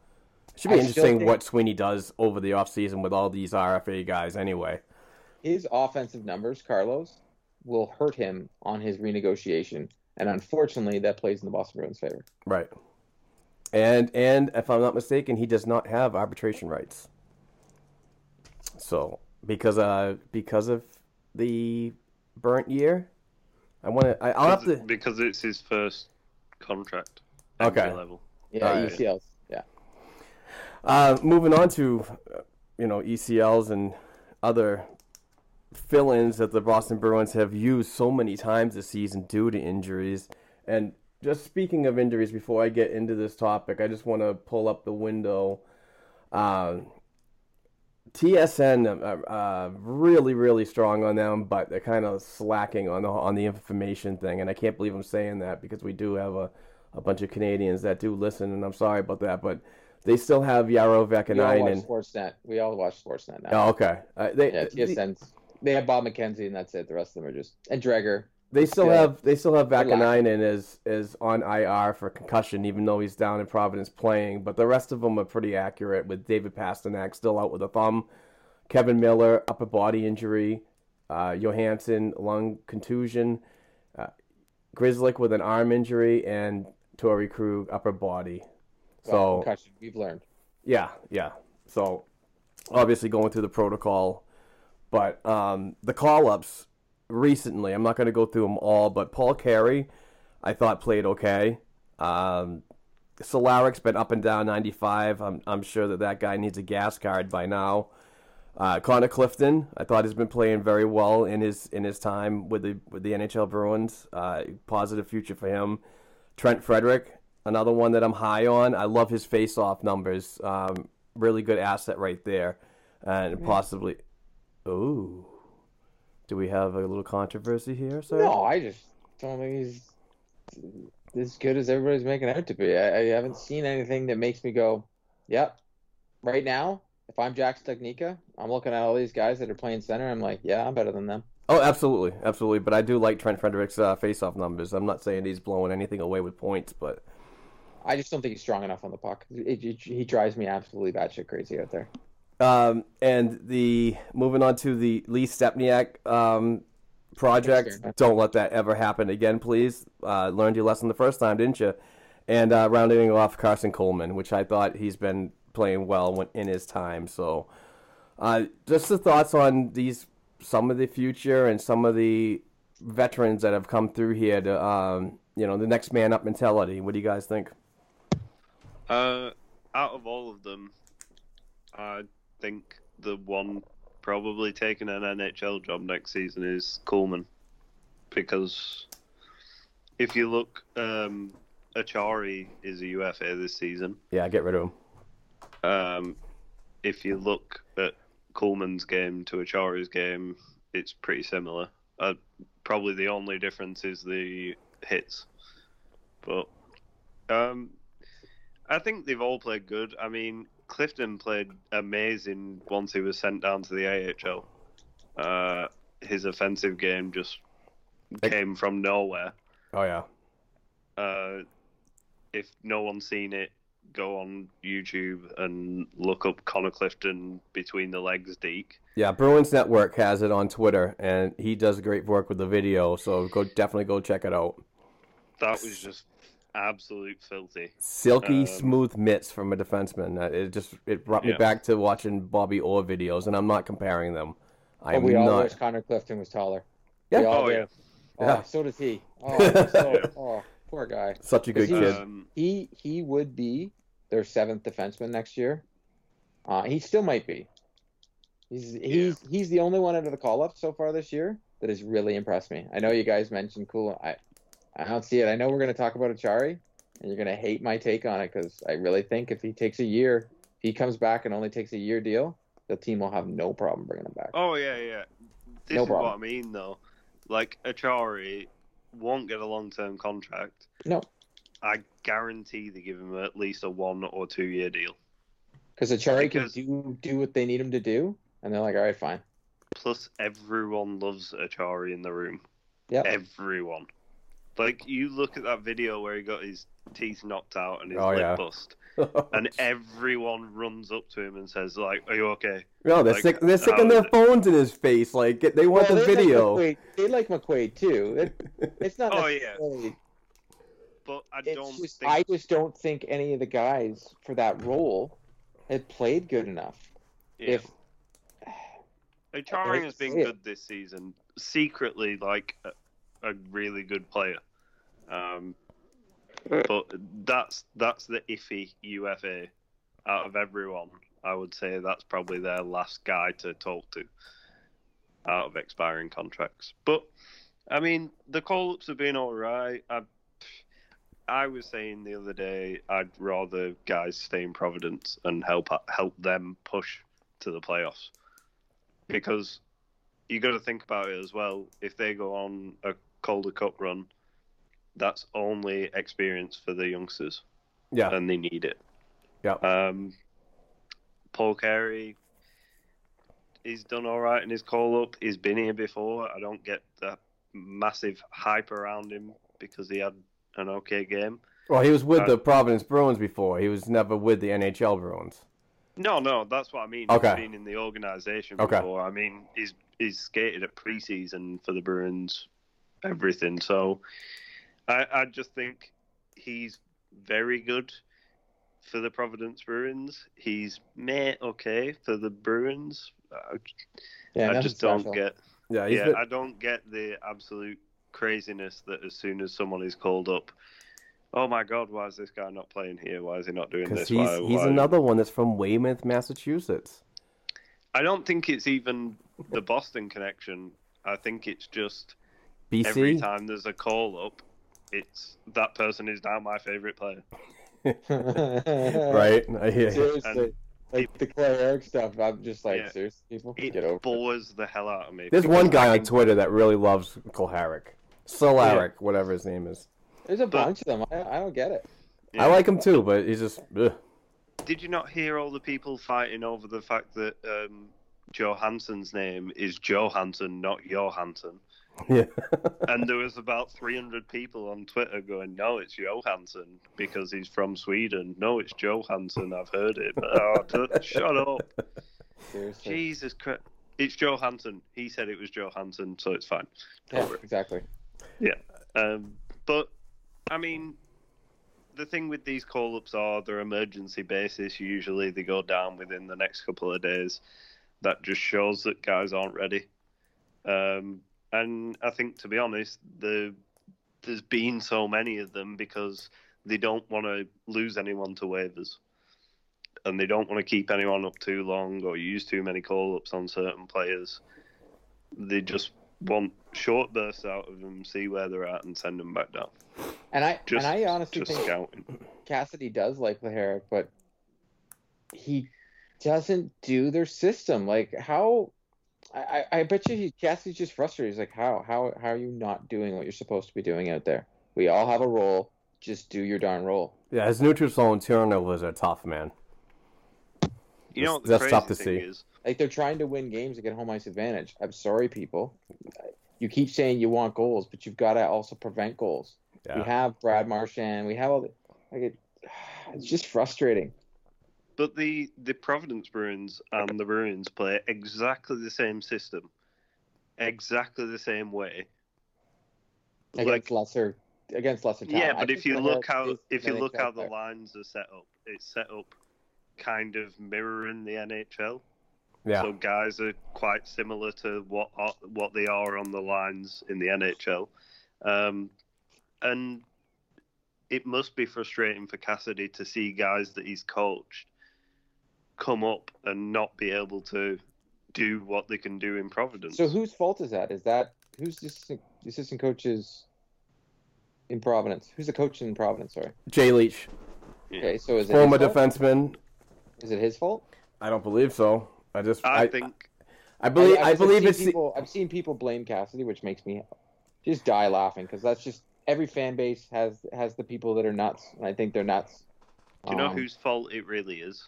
It should be I interesting what Sweeney does over the offseason with all these RFA guys. Anyway, His offensive numbers, Carlos, will hurt him on his renegotiation, and unfortunately, that plays in the Boston Bruins' favor. right. And and if I'm not mistaken, he does not have arbitration rights. So because uh because of the burnt year, I want to. I'll have because, to. because it's his first contract. Okay. entry Level. Yeah, Alright. UCLs. Yeah. Uh, moving on to, uh, you know, ECLs and other fill-ins that the Boston Bruins have used so many times this season due to injuries. And just speaking of injuries, before I get into this topic, I just want to pull up the window. Um, TSN uh, uh, really, really strong on them, but they're kind of slacking on the on the information thing. And I can't believe I'm saying that because we do have a, a bunch of Canadians that do listen, and I'm sorry about that. But they still have Yaro We all watch and Sportsnet. We all watch Sportsnet now. Oh, okay. Uh, they Yeah, TSN's. They have Bob McKenzie, and that's it. The rest of them are just and Dreger. They still Yeah. have they still have. Vaakanainen as is on IR for concussion, even though he's down in Providence playing. But the rest of them are pretty accurate. With David Pastrnak still out with a thumb, Kevan Miller upper body injury, uh, Johansson lung contusion, uh, Grzelcyk with an arm injury, and Torey Krug upper body. Well, So concussion. We've learned. Yeah, yeah. So obviously going through the protocol, but um, the call ups recently, I'm not going to go through them all, but Paul Carey, I thought played okay. Um, Cehlarik's been up and down 95. I'm, I'm sure that that guy needs a gas card by now. Uh, Connor Clifton, I thought he's been playing very well in his in his time with the with the NHL Bruins. Uh, positive future for him. Trent Frederic, another one that I'm high on. I love his face-off numbers. Um, really good asset right there, and possibly. Ooh, do we have a little controversy here, sir? No, I just don't think he's as good as everybody's making out to be. I, I haven't seen anything that makes me go, "Yep." Right now, if I'm Jack Studnicka, I'm looking at all these guys that are playing center. I'm like, "Yeah, I'm better than them." Oh, absolutely, absolutely. But I do like Trent Frederic's uh, face-off numbers. I'm not saying he's blowing anything away with points, but I just don't think he's strong enough on the puck. It, it- he drives me absolutely batshit crazy out there. Um, and the moving on to the Lee Stempniak um, project. Don't let that ever happen again, please. Uh, learned your lesson the first time, didn't you? And uh, rounding off Karson Kuhlman, which I thought he's been playing well when, in his time. So, uh, just the thoughts on these, some of the future and some of the veterans that have come through here to, um, you know, the next man up mentality. What do you guys think? Uh, out of all of them, I think the one probably taking an NHL job next season is Kuhlman, because if you look, um, Acciari is a UFA this season. Yeah, get rid of him. Um, if you look at Kuhlman's game to Acciari's game, it's pretty similar. Uh, probably the only difference is the hits, but um, I think they've all played good. I mean, Clifton played amazing once he was sent down to the AHL. Uh, his offensive game just came from nowhere. Oh yeah. Uh, if no one's seen it, go on YouTube and look up Connor Clifton between the legs deke. Yeah, Bruins Network has it on Twitter, and he does great work with the video. So go definitely go check it out. That was just absolute filthy. Silky Um, smooth mitts from a defenseman. Uh, It just it brought me Yeah. back to watching Bobby Orr videos, and I'm not comparing them. But I'm we all not. wish Connor Clifton was taller. Yeah. Oh do. yeah. Oh, Yeah. so does he. <laughs> Oh, so, oh, poor guy. Such a good kid. Um, He he would be their seventh defenseman next year. Uh, he still might be. He's he's he's the only one out of the call up so far this year that has really impressed me. I know you guys mentioned cool. I I don't see it. I know we're going to talk about Acciari, and you're going to hate my take on it because I really think if he takes a year, if he comes back and only takes a year deal, the team will have no problem bringing him back. oh yeah, yeah. This No is problem. what I mean though. Like Acciari won't get a long term contract. No, I guarantee they give him at least a one or two year deal. because Acciari Because- can do do what they need him to do, and they're like, all right, fine. Plus, everyone loves Acciari in the room. Yep. Everyone. Like you look at that video where he got his teeth knocked out and his Oh, lip yeah. bust, <laughs> and everyone runs up to him and says, "Like, are you okay?" no, they're like, sick. They're sticking their phones in his face. Like they want Well, the they video. Like McQuaid, they like McQuaid too. It, <laughs> it's not Oh, yeah. But I It's don't just, think. I just don't think any of the guys for that role had played good enough. yeah. If Acciari hate has been good this season. Secretly, like a really good player. Um, but that's that's the iffy UFA out of everyone. I would say that's probably their last guy to talk to out of expiring contracts. But I mean, the call ups have been all right. I, I was saying the other day, I'd rather guys stay in Providence and help help them push to the playoffs because you got to think about it as well. If they go on a Calder Cup run, that's only experience for the youngsters. Yeah, and they need it. Yeah. Um, Paul Carey, he's done all right in his call up. He's been here before. I don't get the massive hype around him because he had an okay game. Well, he was with Uh, the Providence Bruins before. He was never with the NHL Bruins. No, no, that's what I mean. Okay. He's been in the organisation Okay. before. I mean, he's he's skated at preseason for the Bruins, everything. So, I I just think he's very good for the Providence Bruins. He's meh okay for the Bruins. I, Yeah, I nothing just don't special. get. Yeah, yeah, been- I don't get the absolute craziness that as soon as someone is called up, oh my God, why is this guy not playing here? Why is he not doing this? he's Why- he's why- another one that's from Weymouth, Massachusetts. I don't think it's even the Boston connection. I think it's just BC. every time there's a call up, it's that person is now my favorite player. <laughs> right? I hear you. Seriously, like the Cehlarik stuff. I'm just like, Yeah. seriously, people, It get over. it. bores the hell out of me. There's one guy on Twitter that really loves Cehlarik. Cehlarik, whatever his name is. There's a bunch of them. I, I don't get it. Yeah. I like him too, but he's just. Ugh. Did you not hear all the people fighting over the fact that um, Johansson's name is Johansson, not Johansson? Yeah. <laughs> and there was about 300 people on Twitter going, "No, it's Johansson because he's from Sweden. No, it's Johansson. I've heard it." Oh, <laughs> shut up! Seriously. Jesus Christ! It's Johansson. He said it was Johansson, so it's fine. Yeah, Over exactly. Yeah. Um, but I mean, the thing with these call-ups are they're emergency basis. Usually, they go down within the next couple of days. That just shows that guys aren't ready. Um, and I think, to be honest, the there's been so many of them because they don't want to lose anyone to waivers, and they don't want to keep anyone up too long or use too many call-ups on certain players. They just want short bursts out of them, see where they're at, and send them back down. And I Just, and I honestly just think scouting. Cassidy does like Cehlarik, but he doesn't do their system. Like how I, I I bet you he, Cassidy's just frustrated. He's like, how how how are you not doing what you're supposed to be doing out there? We all have a role. Just do your darn role. Yeah, his neutral zone was a tough, man. You know what the That's tough to thing see. is? Like they're trying to win games to get home ice advantage. I'm sorry, people. You keep saying you want goals, but you've got to also prevent goals. We have Brad Marchand. We have all the like. It, <sighs> it's just frustrating. But the the Providence Bruins and the Bruins play exactly the same system, exactly the same way. against lesser against lesser talent. Yeah, but think if you look Hawks how is if you an look how the player. lines are set up, it's set up kind of mirroring the NHL. Yeah. So guys are quite similar to what are, what they are on the lines in the NHL, um, and it must be frustrating for Cassidy to see guys that he's coached come up and not be able to do what they can do in Providence. So whose fault is that? Is that who's the assistant, the assistant coaches in Providence? Who's the coach in Providence? Sorry. Jay Leach, Yeah. Okay, so is it former his fault? defenseman. Is it his fault? I don't believe so. I just I, I, think I believe I, I've believe it's people. I've seen people blame Cassidy, which makes me just die laughing because that's just every fan base has has the people that are nuts, and I think they're nuts. Do you know Um, whose fault it really is?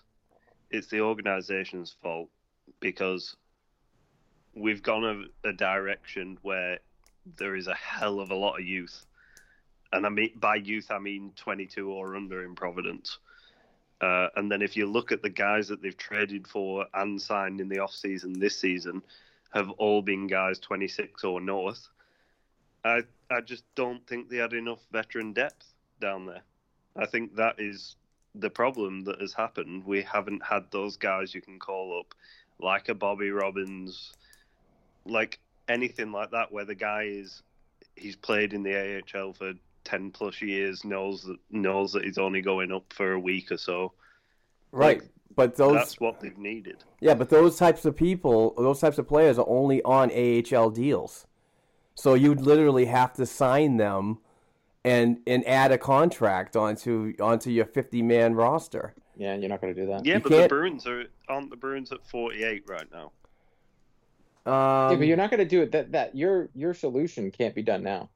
It's the organization's fault because we've gone a, a direction where there is a hell of a lot of youth, and I mean by youth I mean 22 or under in Providence. Uh, and then if you look at the guys that they've traded for and signed in the off season this season, have all been guys 26 or north. I I just don't think they had enough veteran depth down there. I think that is the problem that has happened. We haven't had those guys you can call up, like a Bobby Robins, like anything like that, where the guy is he's played in the AHL for ten plus years, knows that knows that he's only going up for a week or so. Right. But those That's what they've needed. Yeah, but those types of people, those types of players are only on AHL deals. So you'd literally have to sign them and and add a contract onto onto your 50 man roster. Yeah, you're not going to do that. Yeah, You but the can't- Bruins are aren't the Bruins at forty eight right now. Um, yeah, but you're not going to do it. That that your your solution can't be done now.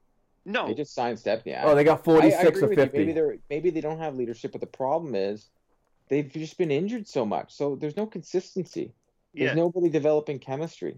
No, They just signed Stepney. oh, they got 46 I agree or 50. Maybe they're maybe they don't have leadership, but the problem is they've just been injured so much, so there's no consistency. There's yeah. nobody developing chemistry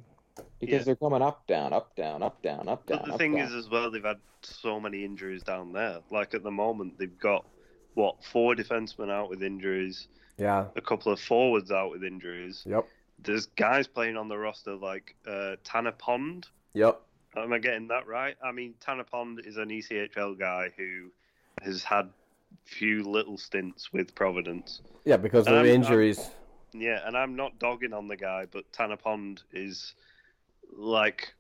because Yeah. they're coming up, down, up, down, up, down, up, down. But the up, thing down. is, as well, they've had so many injuries down there. Like at the moment, they've got what four defensemen out with injuries, yeah. a couple of forwards out with injuries. Yep. There's guys playing on the roster like uh, Tanner Pond. Yep. Am I getting that right? I mean, Tanner Pond is an ECHL guy who has had few little stints with Providence. Yeah, because of Um, I'm- injuries. Yeah, and I'm not dogging on the guy, but Tanner Pond is like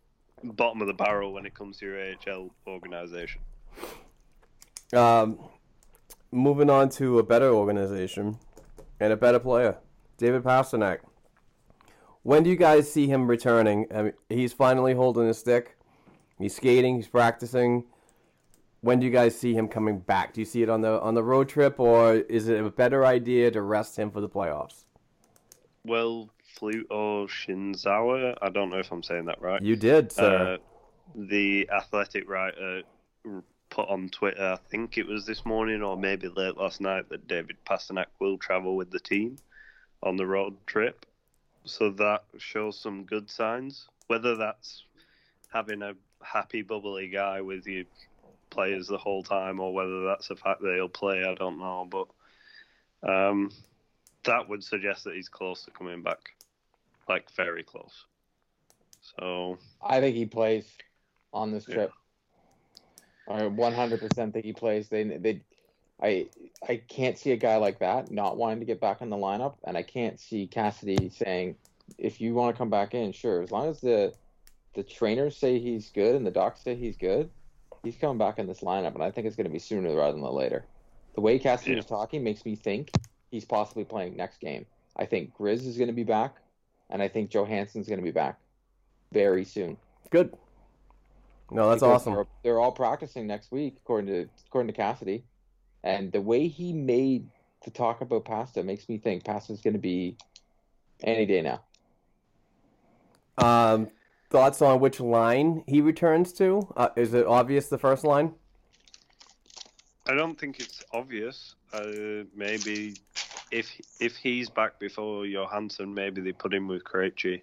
bottom of the barrel when it comes to your AHL organization. Um, moving on to a better organization and a better player, David Pastrnak. When do you guys see him returning? I mean, he's finally holding his stick. He's skating. He's practicing. When do you guys see him coming back? Do you see it on the on the road trip, or is it a better idea to rest him for the playoffs? Well, Fluto Shinzawa, I don't know if I'm saying that right. You did, sir. Uh, the athletic writer put on Twitter, I think it was this morning or maybe late last night, that David Pastrnak will travel with the team on the road trip. So that shows some good signs. Whether that's having a happy, bubbly guy with your players the whole time or whether that's the fact that he'll play, I don't know. But um, that would suggest that he's close to coming back. Like, very close. So, I think he plays on this Yeah. trip. I 100% think he plays. They they I I can't see a guy like that not wanting to get back in the lineup, and I can't see Cassidy saying, "If you want to come back in, sure." As long as the the trainers say he's good and the docs say he's good, he's coming back in this lineup, and I think it's going to be sooner rather than later. The way Cassidy Yeah. was talking makes me think he's possibly playing next game. I think Grizz is going to be back, and I think Johansson's going to be back very soon. Good. No, that's because awesome. They're, they're all practicing next week, according to according to Cassidy, and the way he made to talk about Pasta makes me think Pasta's going to be any day now. Um, thoughts on which line he returns to? Uh, is it obvious the first line? I don't think it's obvious. Uh, maybe if if he's back before Johansson, maybe they put him with Krejci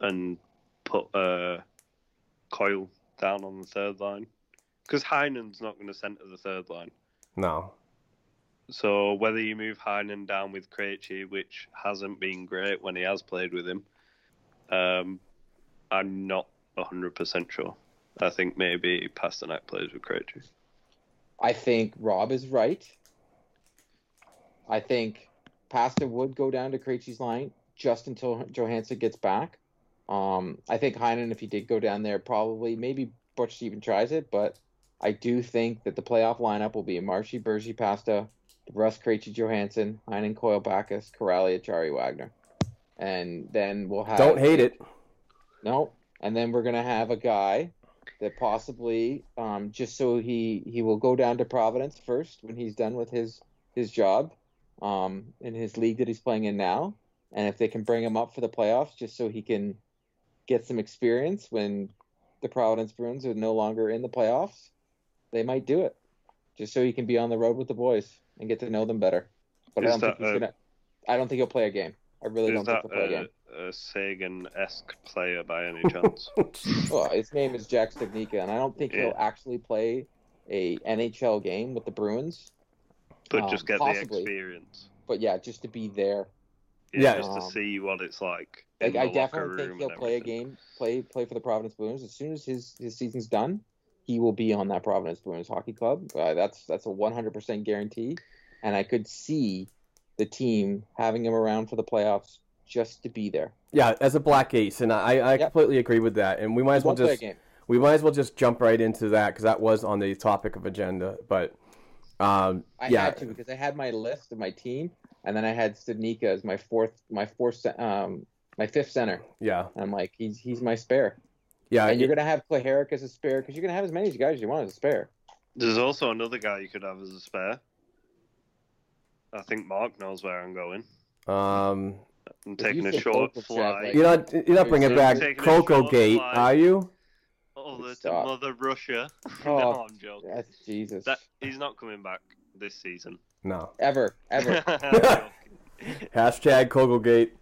and put uh, Coyle down on the third line because Heinen's not going to centre the third line. No. So whether you move Heinen down with Krejci, which hasn't been great when he has played with him, um, I'm not hundred percent sure. I think maybe Pastrnak plays with Krejci. I think Rob is right. I think Pasta would go down to Krejci's line just until Johansson gets back. Um, I think Heinen, if he did go down there, probably maybe Butch even tries it, but I do think that the playoff lineup will be Marshy, Bergy, Pasta, Russ, Krejci, Johansson, Heinen, Coyle, Backes, Kuraly, Acciari, Wagner, and then we'll have Don't hate it. no, and then we're gonna have a guy that possibly, um, just so he he will go down to Providence first when he's done with his his job, um, in his league that he's playing in now, and if they can bring him up for the playoffs, just so he can get some experience when the Providence Bruins are no longer in the playoffs, they might do it, just so he can be on the road with the boys and get to know them better. But I don't think he's a- gonna. I don't think he'll play a game. I really don't think that he'll play a game. a, a Sagan-esque player by any chance? <laughs> Well, his name is Jack Studnicka, and I don't think he'll actually play a NHL game with the Bruins. But Um, just get possibly. the experience. But yeah, just to be there. Yeah. just to Um, see what it's like. Like in I definitely locker think he'll play a game, play play for the Providence Bruins as soon as his his season's done. He will be on that Providence Bruins hockey club. Uh, that's that's a 100% guarantee, and I could see the team having him around for the playoffs just to be there. Yeah, as a black ace, and I, I Yep. completely agree with that. And we might He as well won't play a just we might as well just jump right into that because that was on the topic of agenda. But um, I yeah, had to because I had my list of my team, and then I had Studnicka as my fourth, my fourth, um, my fifth center. yeah, And I'm like, he's he's my spare, yeah. and you're gonna have Cehlarik as a spare because you're gonna have as many guys as you want as a spare. There's also another guy you could have as a spare. I think Mark knows where I'm going. um, I'm taking a short Kovacev, fly. like- you're not you're not bringing You're back Coco Gate, flight. are you? Oh, the Stop. mother Russia. <laughs> Oh. no, I'm joking. That's Jesus. That he's not coming back this season. No. Ever, ever. <laughs> <laughs> Hashtag Coco Gate.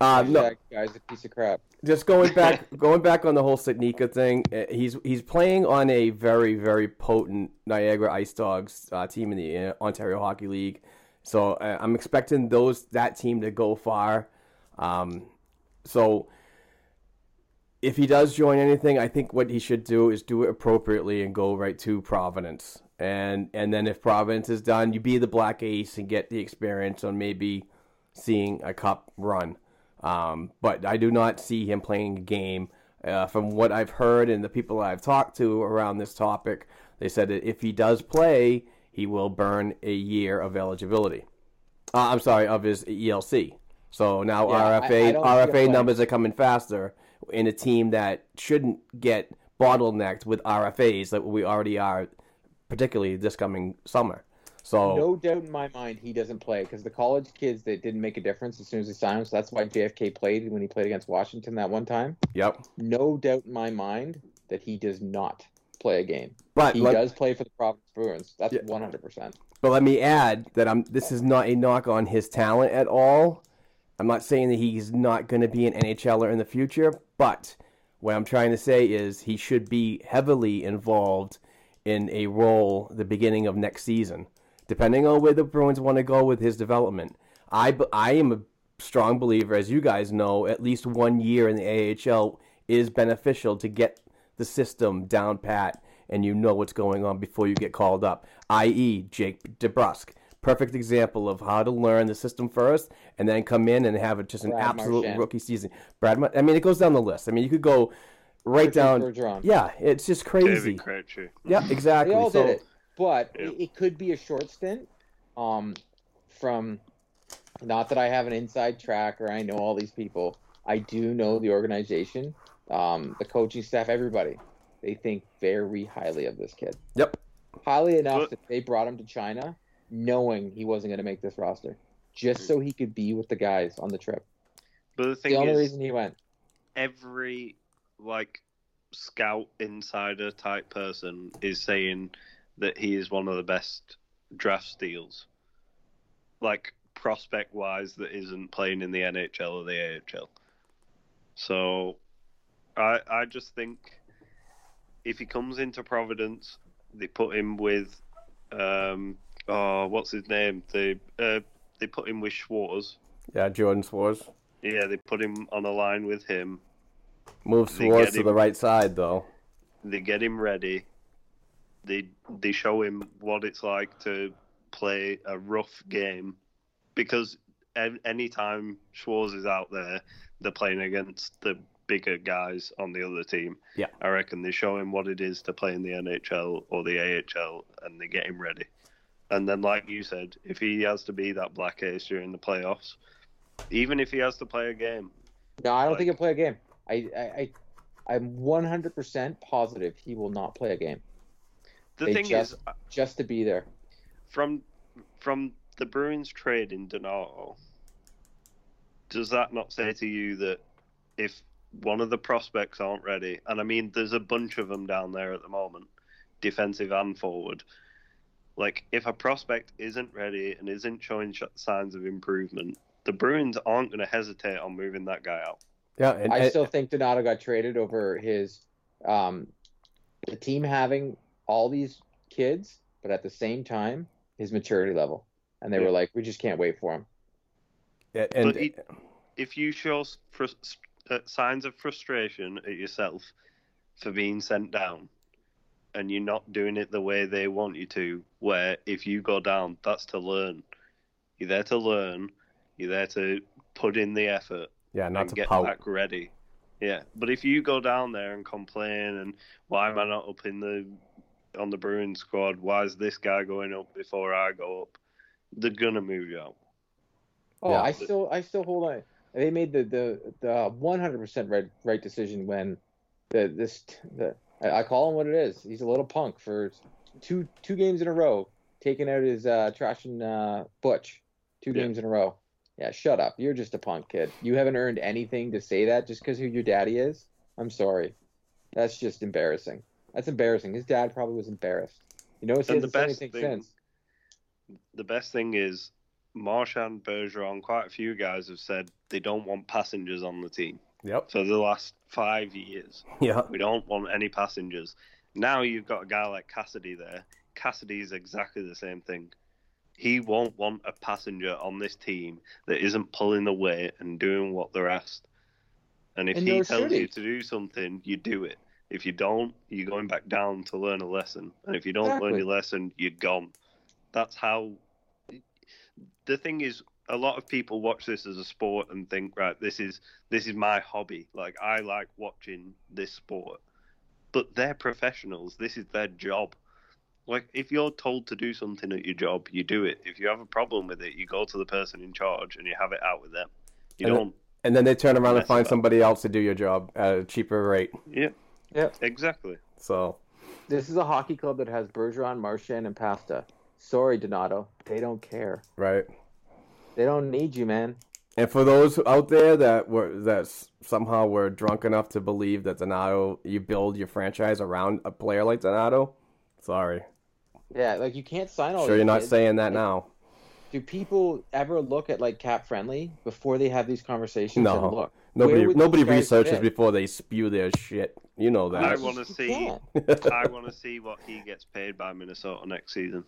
Uh, no, guy's a piece of crap. just going back going back on the whole Studnicka thing. uh, He's he's playing on a very very potent Niagara Ice Dogs uh, team in the uh, Ontario Hockey League. So uh, I'm expecting those that team to go far. Um, so if he does join anything, I think what he should do is do it appropriately and go right to Providence. And and then if Providence is done, you be the black ace and get the experience on maybe seeing a cup run. Um, but I do not see him playing a game. Uh, from what I've heard and the people I've talked to around this topic, they said that if he does play, he will burn a year of eligibility. Uh, I'm sorry, of his ELC. So now Yeah, RFA I him RFA numbers are coming faster in a team that shouldn't get bottlenecked with RFAs that we already are, particularly this coming summer. So No doubt in my mind he doesn't play because the college kids that didn't make a difference as soon as he signed him. So that's why JFK played when he played against Washington that one time. yep. No doubt in my mind that he does not play a game. But He let- does play for the Providence Bruins. That's one hundred percent. But let me add that I'm. This is not a knock on his talent at all. I'm not saying that he's not going to be an NHLer in the future, but what I'm trying to say is he should be heavily involved in a role the beginning of next season, depending on where the Bruins want to go with his development. I, I am a strong believer, as you guys know, at least one year in the AHL is beneficial to get the system down pat and you know what's going on before you get called up, i.e., Jake DeBrusk. Perfect example of how to learn the system first and then come in and have it just an Brad absolute Marchand. rookie season. Brad, Mar- I mean, it goes down the list. I mean, you could go right Richard down. Bergeron. Yeah, it's just crazy. David Yeah, exactly. They all so, did it, but Yeah. it, it could be a short stint. Um, from not that I have an inside track or I know all these people. I do know the organization, um, the coaching staff, everybody. They think very highly of this kid. Yep. Highly enough But- that they brought him to China, knowing he wasn't going to make this roster, just so he could be with the guys on the trip. But the thing The only is, reason he went. every like scout insider type person is saying that he is one of the best draft steals. Like prospect wise that isn't playing in the NHL or the AHL. So I I just think if he comes into Providence, they put him with um oh what's his name? They uh, they put him with Szwarz. Yeah, Jordan Szwarz. Yeah, they put him on a line with him. Move Szwarz to the right side, though. they get him ready. They they show him what it's like to play a rough game, because an- anytime Szwarz is out there, they're playing against the bigger guys on the other team. Yeah. I reckon they show him what it is to play in the NHL or the AHL, and they get him ready. And then, like you said, if he has to be that black ace during the playoffs, even if he has to play a game, No, I don't Like- think he'll play a game. I, I, I I'm 100% positive he will not play a game the They thing just- is, uh, just to be there. from from the Bruins trade in Donato, does that not say to you that if one of the prospects aren't ready, and I mean there's a bunch of them down there at the moment, defensive and forward, like if a prospect isn't ready and isn't showing sh- signs of improvement, the Bruins aren't going to hesitate on moving that guy out. Yeah, and, I still think Donato got traded over his um, the team having all these kids, but at the same time his maturity level, and they Yeah. were like, we just can't wait for him. Yeah, and, But he- If you show s- frus- uh, signs of frustration at yourself for being sent down, and you're not doing it the way they want you to, where if you go down, that's to learn. You're there to learn. You're there to put in the effort yeah, not and to get pout. back ready. Yeah, but if you go down there and complain and why am I not up in the on the Bruins squad? Why is this guy going up before I go up? They're gonna move you out. Oh, Yeah. I still I still hold on. They made the the the 100% right right decision when the this the I, I call him what it is. He's a little punk for two two games in a row, taking out his uh, trash and uh, Butch two Yeah. games in a row. Yeah, shut up. You're just a punk kid. You haven't earned anything to say that just because who your daddy is. I'm sorry. That's just embarrassing. That's embarrassing. His dad probably was embarrassed. You know, the best anything thing- since. The best thing is Marchand, Bergeron, quite a few guys have said they don't want passengers on the team Yep. for the last five years. Yeah. We don't want any passengers. Now you've got a guy like Cassidy there. Cassidy is exactly the same thing. He won't want a passenger on this team that isn't pulling the weight and doing what they're asked. And if And he tells should you to do something, you do it. If you don't, you're going back down to learn a lesson. And if you don't learn your lesson, you're gone. That's how. The thing is, a lot of people watch this as a sport and think, right, this is this is my hobby. Like I like watching this sport, but they're professionals. This is their job. Like if you're told to do something at your job, you do it. If you have a problem with it, you go to the person in charge and you have it out with them. You And don't. And then they turn around and find somebody else to do your job at a cheaper rate. Yeah. Yeah. Exactly. So This is a hockey club that has Bergeron, Marchand, and Pasta. Sorry, Donato. They don't care. right. They don't need you, man. And for those out there that were that somehow were drunk enough to believe that Donato, you build your franchise around a player like Donato, sorry. Yeah, like you can't sign all. Sure, you're not kids. saying that now. Do people ever look at like cap friendly before they have these conversations? No. and look, Nobody, nobody researches fit? before they spew their shit. You know that. <laughs> I want to see. I want to see what he gets paid by Minnesota next season.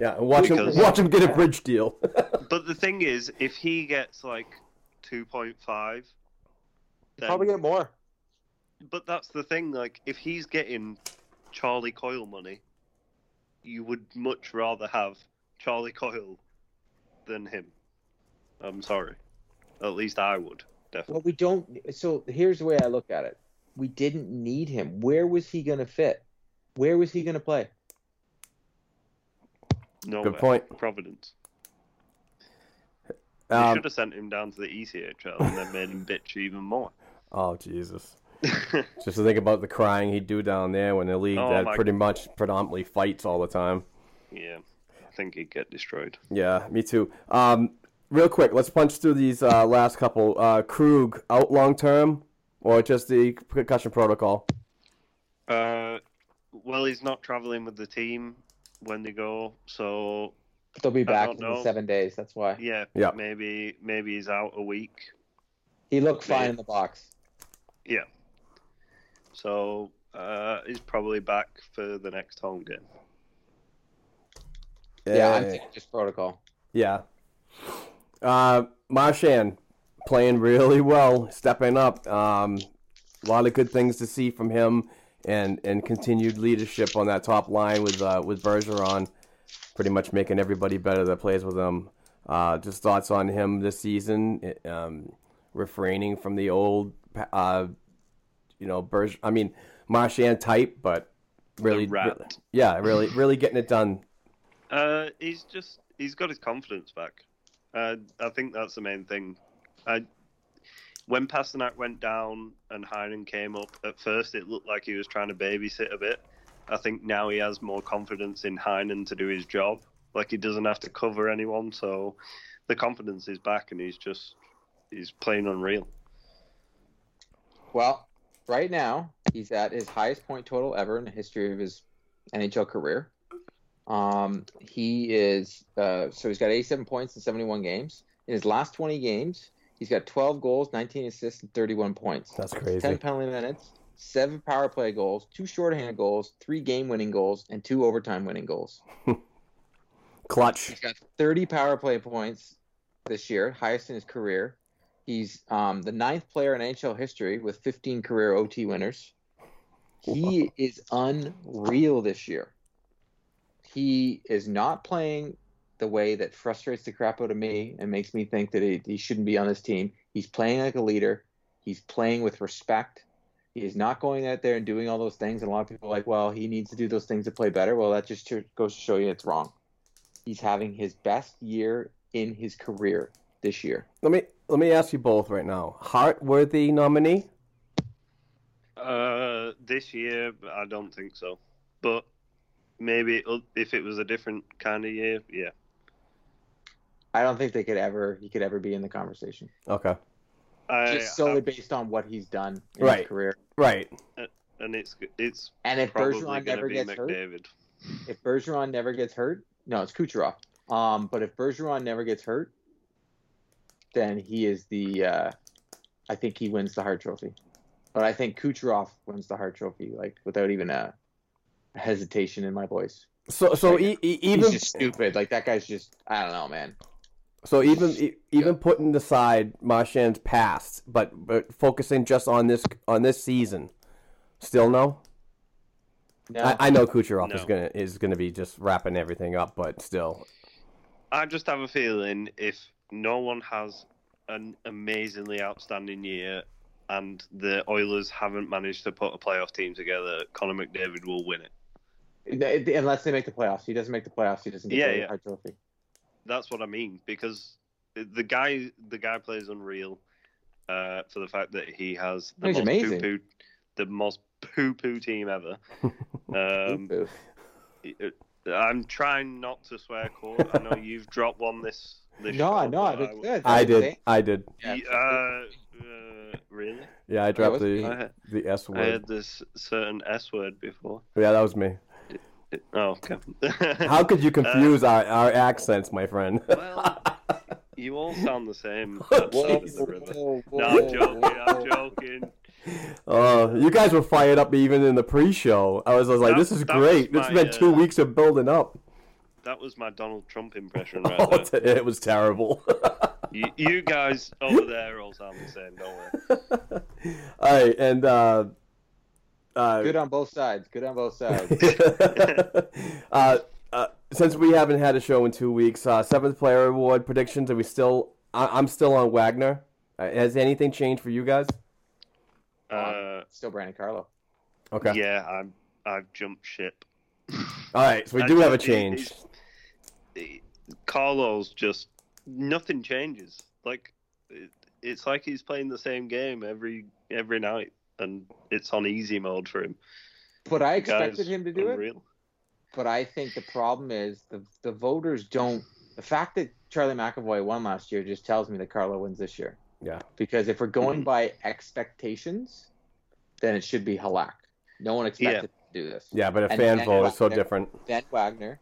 Yeah, and watch him, watch him get a bridge deal. <laughs> But the thing is, if he gets like two point five, Probably get more. But that's the thing. Like, if he's getting Charlie Coyle money, you would much rather have Charlie Coyle than him. I'm sorry. At least I would definitely. Well, we don't. So here's the way I look at it. We didn't need him. Where was he going to fit? Where was he going to play? No Good point. Providence. They Um, should have sent him down to the ECHL and then made him bitch even more. <laughs> oh Jesus! <laughs> Just to think about the crying he'd do down there when the league Oh, that pretty much predominantly fights all the time. yeah, I think he'd get destroyed. Yeah, me too. Um, real quick, let's punch through these uh, last couple. Uh, Krug out long term, or just the concussion protocol? Uh, well, he's not traveling with the team when they go, so They'll be back in seven days. That's why yeah, Yeah. maybe maybe he's out a week. he looked fine Maybe. in the box. Yeah. So uh, he's probably back for the next home game. Yeah, I'm Eh, thinking just protocol. yeah. Uh, Marchand playing really well, stepping up. Um, a lot of good things to see from him, and and continued leadership on that top line with uh, with Bergeron, pretty much making everybody better that plays with him. Uh, just thoughts on him this season, it, um, refraining from the old, uh, you know, Berge. I mean, Marchand type, but really, rat. yeah, really, really getting it done. Uh, he's just he's got his confidence back. Uh, I think that's the main thing. I, when Pastrnak went down and Heinen came up, at first it looked like he was trying to babysit a bit. I think now he has more confidence in Heinen to do his job. Like he doesn't have to cover anyone, so the confidence is back, and he's just he's playing unreal. Well, right now he's at his highest point total ever in the history of his NHL career. Um, he is uh, so he's got 87 points in 71 games. In his last 20 games, he's got 12 goals, 19 assists, and 31 points. That's crazy. 10 penalty minutes, seven power play goals, two shorthanded goals, three game winning goals, and two overtime winning goals. <laughs> Clutch. He's got 30 power play points this year, highest in his career. He's um, the ninth player in NHL history with 15 career OT winners. He is unreal this year. He is not playing the way that frustrates the crap out of me and makes me think that he, he shouldn't be on this team. He's playing like a leader. He's playing with respect. He is not going out there and doing all those things. And a lot of people are like, well, he needs to do those things to play better. Well, that just goes to show you it's wrong. He's having his best year in his career this year. Let me let me ask you both right now. Hart worthy nominee? Uh, this year, I don't think so. But maybe if it was a different kind of year, yeah. I don't think they could ever he could ever be in the conversation. Okay. I, Just solely I- based on what he's done in Right. his career. Right. and it's it's And if Bergeron never be gets hurt, McDavid. if Bergeron never gets hurt, no, it's Kucherov. Um, but if Bergeron never gets hurt, then he is the. Uh, I think he wins the Hart Trophy, but I think Kucherov wins the Hart Trophy, like without even a hesitation in my voice. So so Like, e- e- He's even just stupid. Like that guy's just. I don't know, man. So even e- even putting aside Marchand's past, but but focusing just on this on this season, still no. No, I, I know Kucherov is gonna is gonna be just wrapping everything up, but still. I just have a feeling if no one has an amazingly outstanding year and the Oilers haven't managed to put a playoff team together, Connor McDavid will win it. unless they make the playoffs, he doesn't make the playoffs. He doesn't get Yeah, the yeah. Trophy. That's what I mean because the guy the guy plays unreal uh, for the fact that he has the He's most amazing. poo-poo, the most poo poo team ever. <laughs> Um, Boo. I'm trying not to swear, Court. I know you've dropped one this. this no, show, no, but it's I- good. I did. I did. Yeah, uh, uh, really? Yeah, I dropped the I, the S I word. I had this certain S word before. Yeah, that was me. Oh, okay. <laughs> How could you confuse our, our accents, my friend? Well, <laughs> you all sound the same. <laughs> that Whoa, side of the river. whoa, No, I'm joking. I'm joking. Uh, you guys were fired up even in the pre-show. I was, I was like, That- "This is that was great. It's my, been two uh, weeks of building up." That was my Donald Trump impression right Oh, there. it was terrible. You, you guys over there all sound the same. Don't worry. All right, and uh, uh, Good on both sides. Good on both sides. <laughs> uh, uh, since we haven't had a show in two weeks, uh, seventh player award predictions. Are we still? I- I'm still on Wagner. Uh, has anything changed for you guys? Uh, Still Brandon Carlo. Okay. yeah, I'm. I've jumped ship. <laughs> All right, so we I do have a change. it- it- Carlos just nothing changes. Like it, it's like he's playing the same game every every night, and it's on easy mode for him. But I Guy's expected him to do it. But I think the problem is the the voters don't. The fact that Charlie McAvoy won last year just tells me that Carlo wins this year. Yeah. Because if we're Mm-hmm. going by expectations, then it should be Halak. No one expected to do this. Yeah, but a And fan then vote is so different. Then Wagner,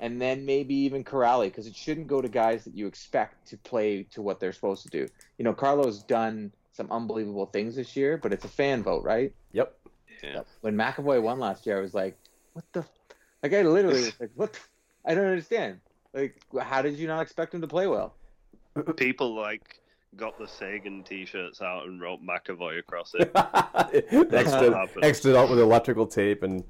and then maybe even Kuraly, because it shouldn't go to guys that you expect to play to what they're supposed to do. You know, Carlo's done some unbelievable things this year, but it's a fan vote, right? Yep. Yeah. When McAvoy won last year, I was like, "What the?" f-" Like I literally was like, "What?" the f-" I don't understand. Like, how did you not expect him to play well? People like got the Seguin t-shirts out and wrote McAvoy across it. <laughs> Xed it, happened. Xed it out with electrical tape and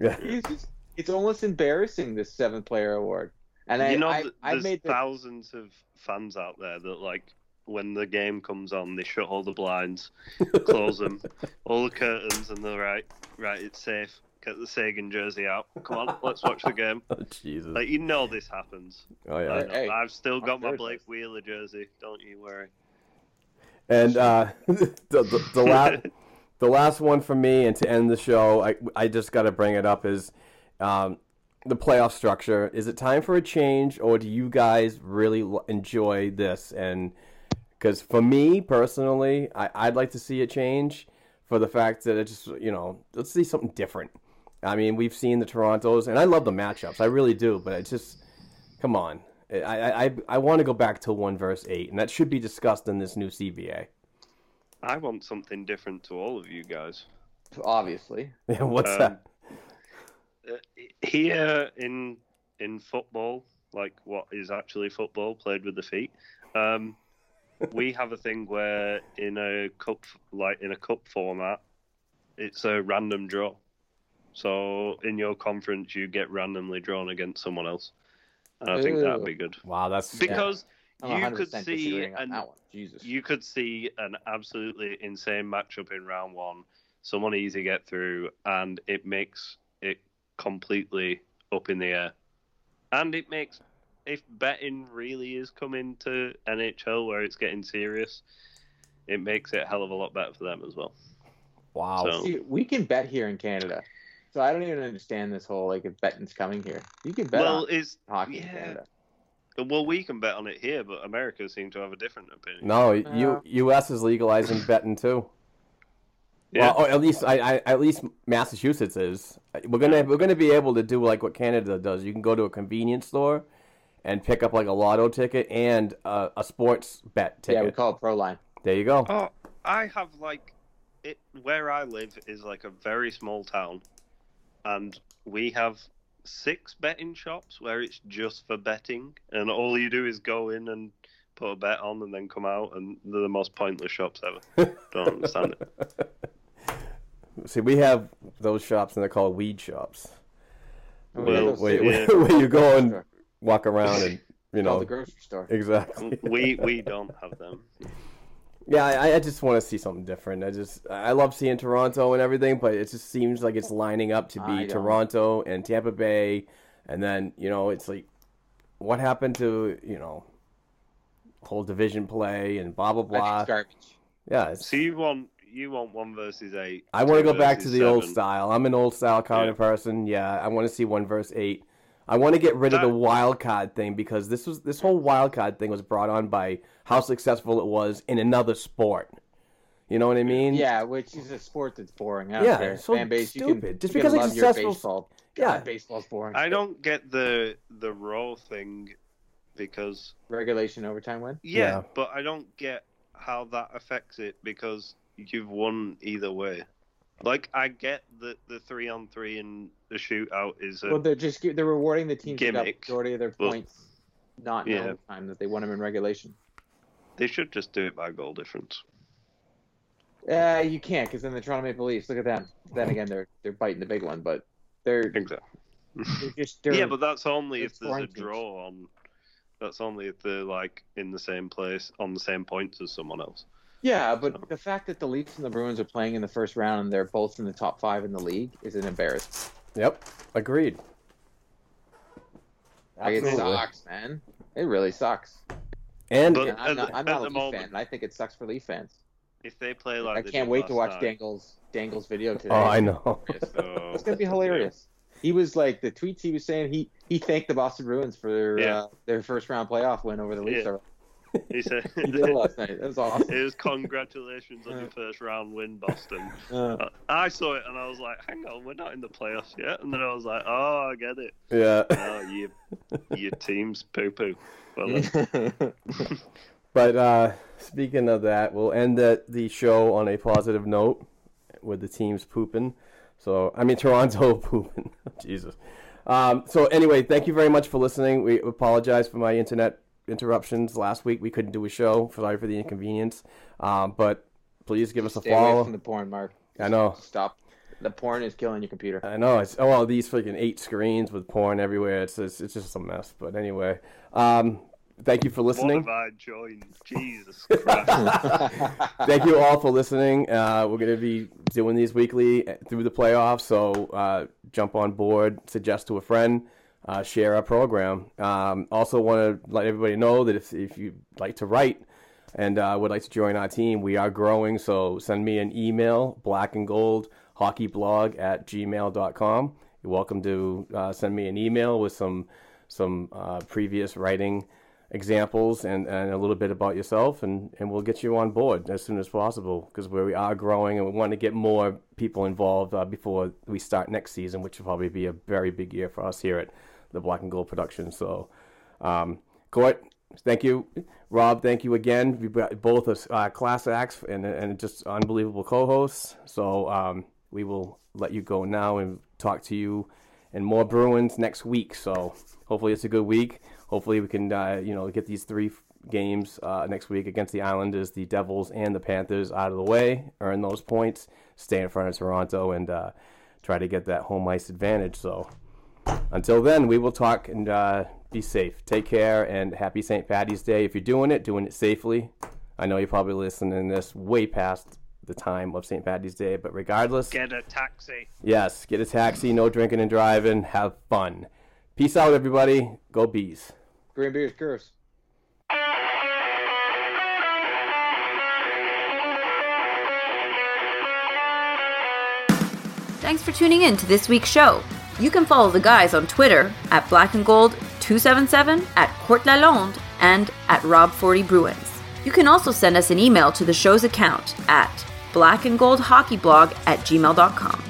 yeah. It's just, it's almost embarrassing this seventh player award. And I, you know, I, th- I there's made the, thousands of fans out there that like when the game comes on, they shut all the blinds, <laughs> close them, all the curtains, and they're right, right, it's safe. Get the Seguin jersey out. Come on, let's watch the game. <laughs> Oh, Jesus. Like you know this happens. Oh I yeah. know. Hey, I've still I'm got my Blake does. Wheeler jersey. Don't you worry. And uh, <laughs> the the, the last the last one for me, and to end the show, I I just got to bring it up is um, the playoff structure. Is it time for a change, or do you guys really enjoy this? And because for me personally, I, I'd like to see a change for the fact that it just you know let's see something different. I mean, we've seen the Torontos, and I love the matchups, I really do. But it's just come on. I I, I, I want to go back to one verse eight, and that should be discussed in this new CBA. I want something different to all of you guys. obviously. <laughs> Yeah, what's Um, that? Uh, here in in football, like what is actually football played with the feet, um, we have a thing where in a cup, like in a cup format, it's a random draw. So in your conference, you get randomly drawn against someone else, and I think that'd be good Wow, that's because I'm You could see disagreeing on an- that one. Jesus. You could see an absolutely insane matchup in round one, someone easy get through, and it makes it completely up in the air. And it makes, if betting really is coming to NHL where it's getting serious, it makes it a hell of a lot better for them as well. Wow. So- See, we can bet here in Canada. So I don't even understand this whole like if betting's coming here. You can bet well, on it's hockey in. Canada. Well, we can bet on it here, but America seem to have a different opinion. No, Uh, U, U.S. is legalizing betting too. Yeah. Well, or at least I, I, at least Massachusetts is. We're gonna we're gonna be able to do like what Canada does. You can go to a convenience store and pick up like a lotto ticket and a, a sports bet ticket. Yeah, we call it pro line. there you go. Oh, I have like it where I live is like a very small town, and we have six betting shops where it's just for betting, and all you do is go in and put a bet on and then come out, and they're the most pointless shops ever. <laughs> Don't understand it. See, we have those shops and they're called weed shops. And Well, we have those Where, things- yeah. where you go and Sure. Walk around and <laughs> you called know the grocery store. exactly. We we don't have them. Yeah, I, I just want to see something different. I just I love seeing Toronto and everything, but it just seems like it's lining up to be. Um, Toronto and Tampa Bay, and then you know it's like, what happened to you know, whole division play and blah blah blah. garbage. Yeah, it's, So you want you want one versus eight? I want to go back to versus the old style. I'm an old style kind Yeah. of person. Yeah, I want to see one versus eight. I want to get rid of the That- wild card thing because this was this whole wild card thing was brought on by how successful it was in another sport. You know what I mean? Yeah, which is a sport that's boring. I don't Yeah, care. so Fan base, you stupid. can Just you because it's love your successful- baseball. Yeah. God, baseball's boring. I don't get the the raw thing because Regulation overtime win. Yeah, Yeah. but I don't get how that affects it because you've won either way. Like I get that the three on three and the shootout is a Well, they're just they're rewarding the teams that got Gimmick. majority of their points, not in yeah. overtime that they won them in regulation. they should just do it by goal difference. Uh, you can't because then the Toronto Maple Leafs. Look at them. Then again, they're they're biting the big one, but they're, Exactly. they're <laughs> just they're, yeah, but that's only if there's a draw on. That's only if they're like in the same place on the same points as someone else. Yeah, but the fact that the Leafs and the Bruins are playing in the first round and they're both in the top five in the league is an embarrassment. Yep. Agreed. Like, it sucks, man. It really sucks. And But- And I'm not, I'm not a Leaf fan, fan, and I think it sucks for Leaf fans. If they play like I they can't wait to watch night, Dangle's Dangle's video today. oh, I know. <laughs> so- <laughs> It's gonna be hilarious. He was like the tweets he was saying. He he thanked the Boston Bruins for Yeah. uh, their first round playoff win over the Leafs. Yeah. <laughs> He said He did last night. That was awesome. It was congratulations on your first round win, Boston. <laughs> Uh, Uh, I saw it and I was like, hang on, we're not in the playoffs yet. And then I was like, oh, I get it. yeah. <laughs> Oh, you, your team's poo poo. Well, But uh, speaking of that, we'll end the, the show on a positive note with the teams pooping. So, I mean, Toronto pooping. Jesus. Um, so, anyway, thank you very much for listening. We apologize for my internet interruptions last week. We couldn't do a show. Sorry for the inconvenience. Um, but please give us a Stay away follow. from the porn, Mark. I know. Stop. The porn is killing your computer. I know it's oh well these freaking eight screens with porn everywhere. It's it's, it's just a mess. But anyway, um, thank you for what listening. have I joined? Jesus <laughs> Christ. thank you all for listening. Uh, we're going to be doing these weekly through the playoffs, so uh, jump on board, suggest to a friend, uh, share our program. Um, also, want to let everybody know that if, if you'd like to write and uh, would like to join our team, we are growing. So send me an email, black and gold hockeyblog at gmail.com. You're welcome to uh, send me an email with some some uh, previous writing examples and, and a little bit about yourself, and, and we'll get you on board as soon as possible because we are growing and we want to get more people involved uh, before we start next season, which will probably be a very big year for us here at the Black and Gold production. So, um, Court, thank you. Rob, thank you again. We both as uh, class acts and, and just unbelievable co hosts. So, um, we will let you go now and talk to you and more Bruins next week. So hopefully it's a good week. Hopefully we can uh, you know get these three games uh, next week against the Islanders, the Devils, and the Panthers out of the way, earn those points, stay in front of Toronto, and uh, try to get that home ice advantage. So until then, we will talk and uh, be safe. Take care and happy St. Patty's Day. If you're doing it, doing it safely. I know you're probably listening to this way past the time of St. Patty's Day, but regardless, Get a taxi. yes, get a taxi, no drinking and driving, have fun. Peace out, everybody. Go bees. Green Beers Curse. Thanks for tuning in to this week's show. You can follow the guys on Twitter at Black and Gold 277, at Court Lalonde, and at Rob40 Bruins. You can also send us an email to the show's account at blackandgoldhockeyblog at gmail.com.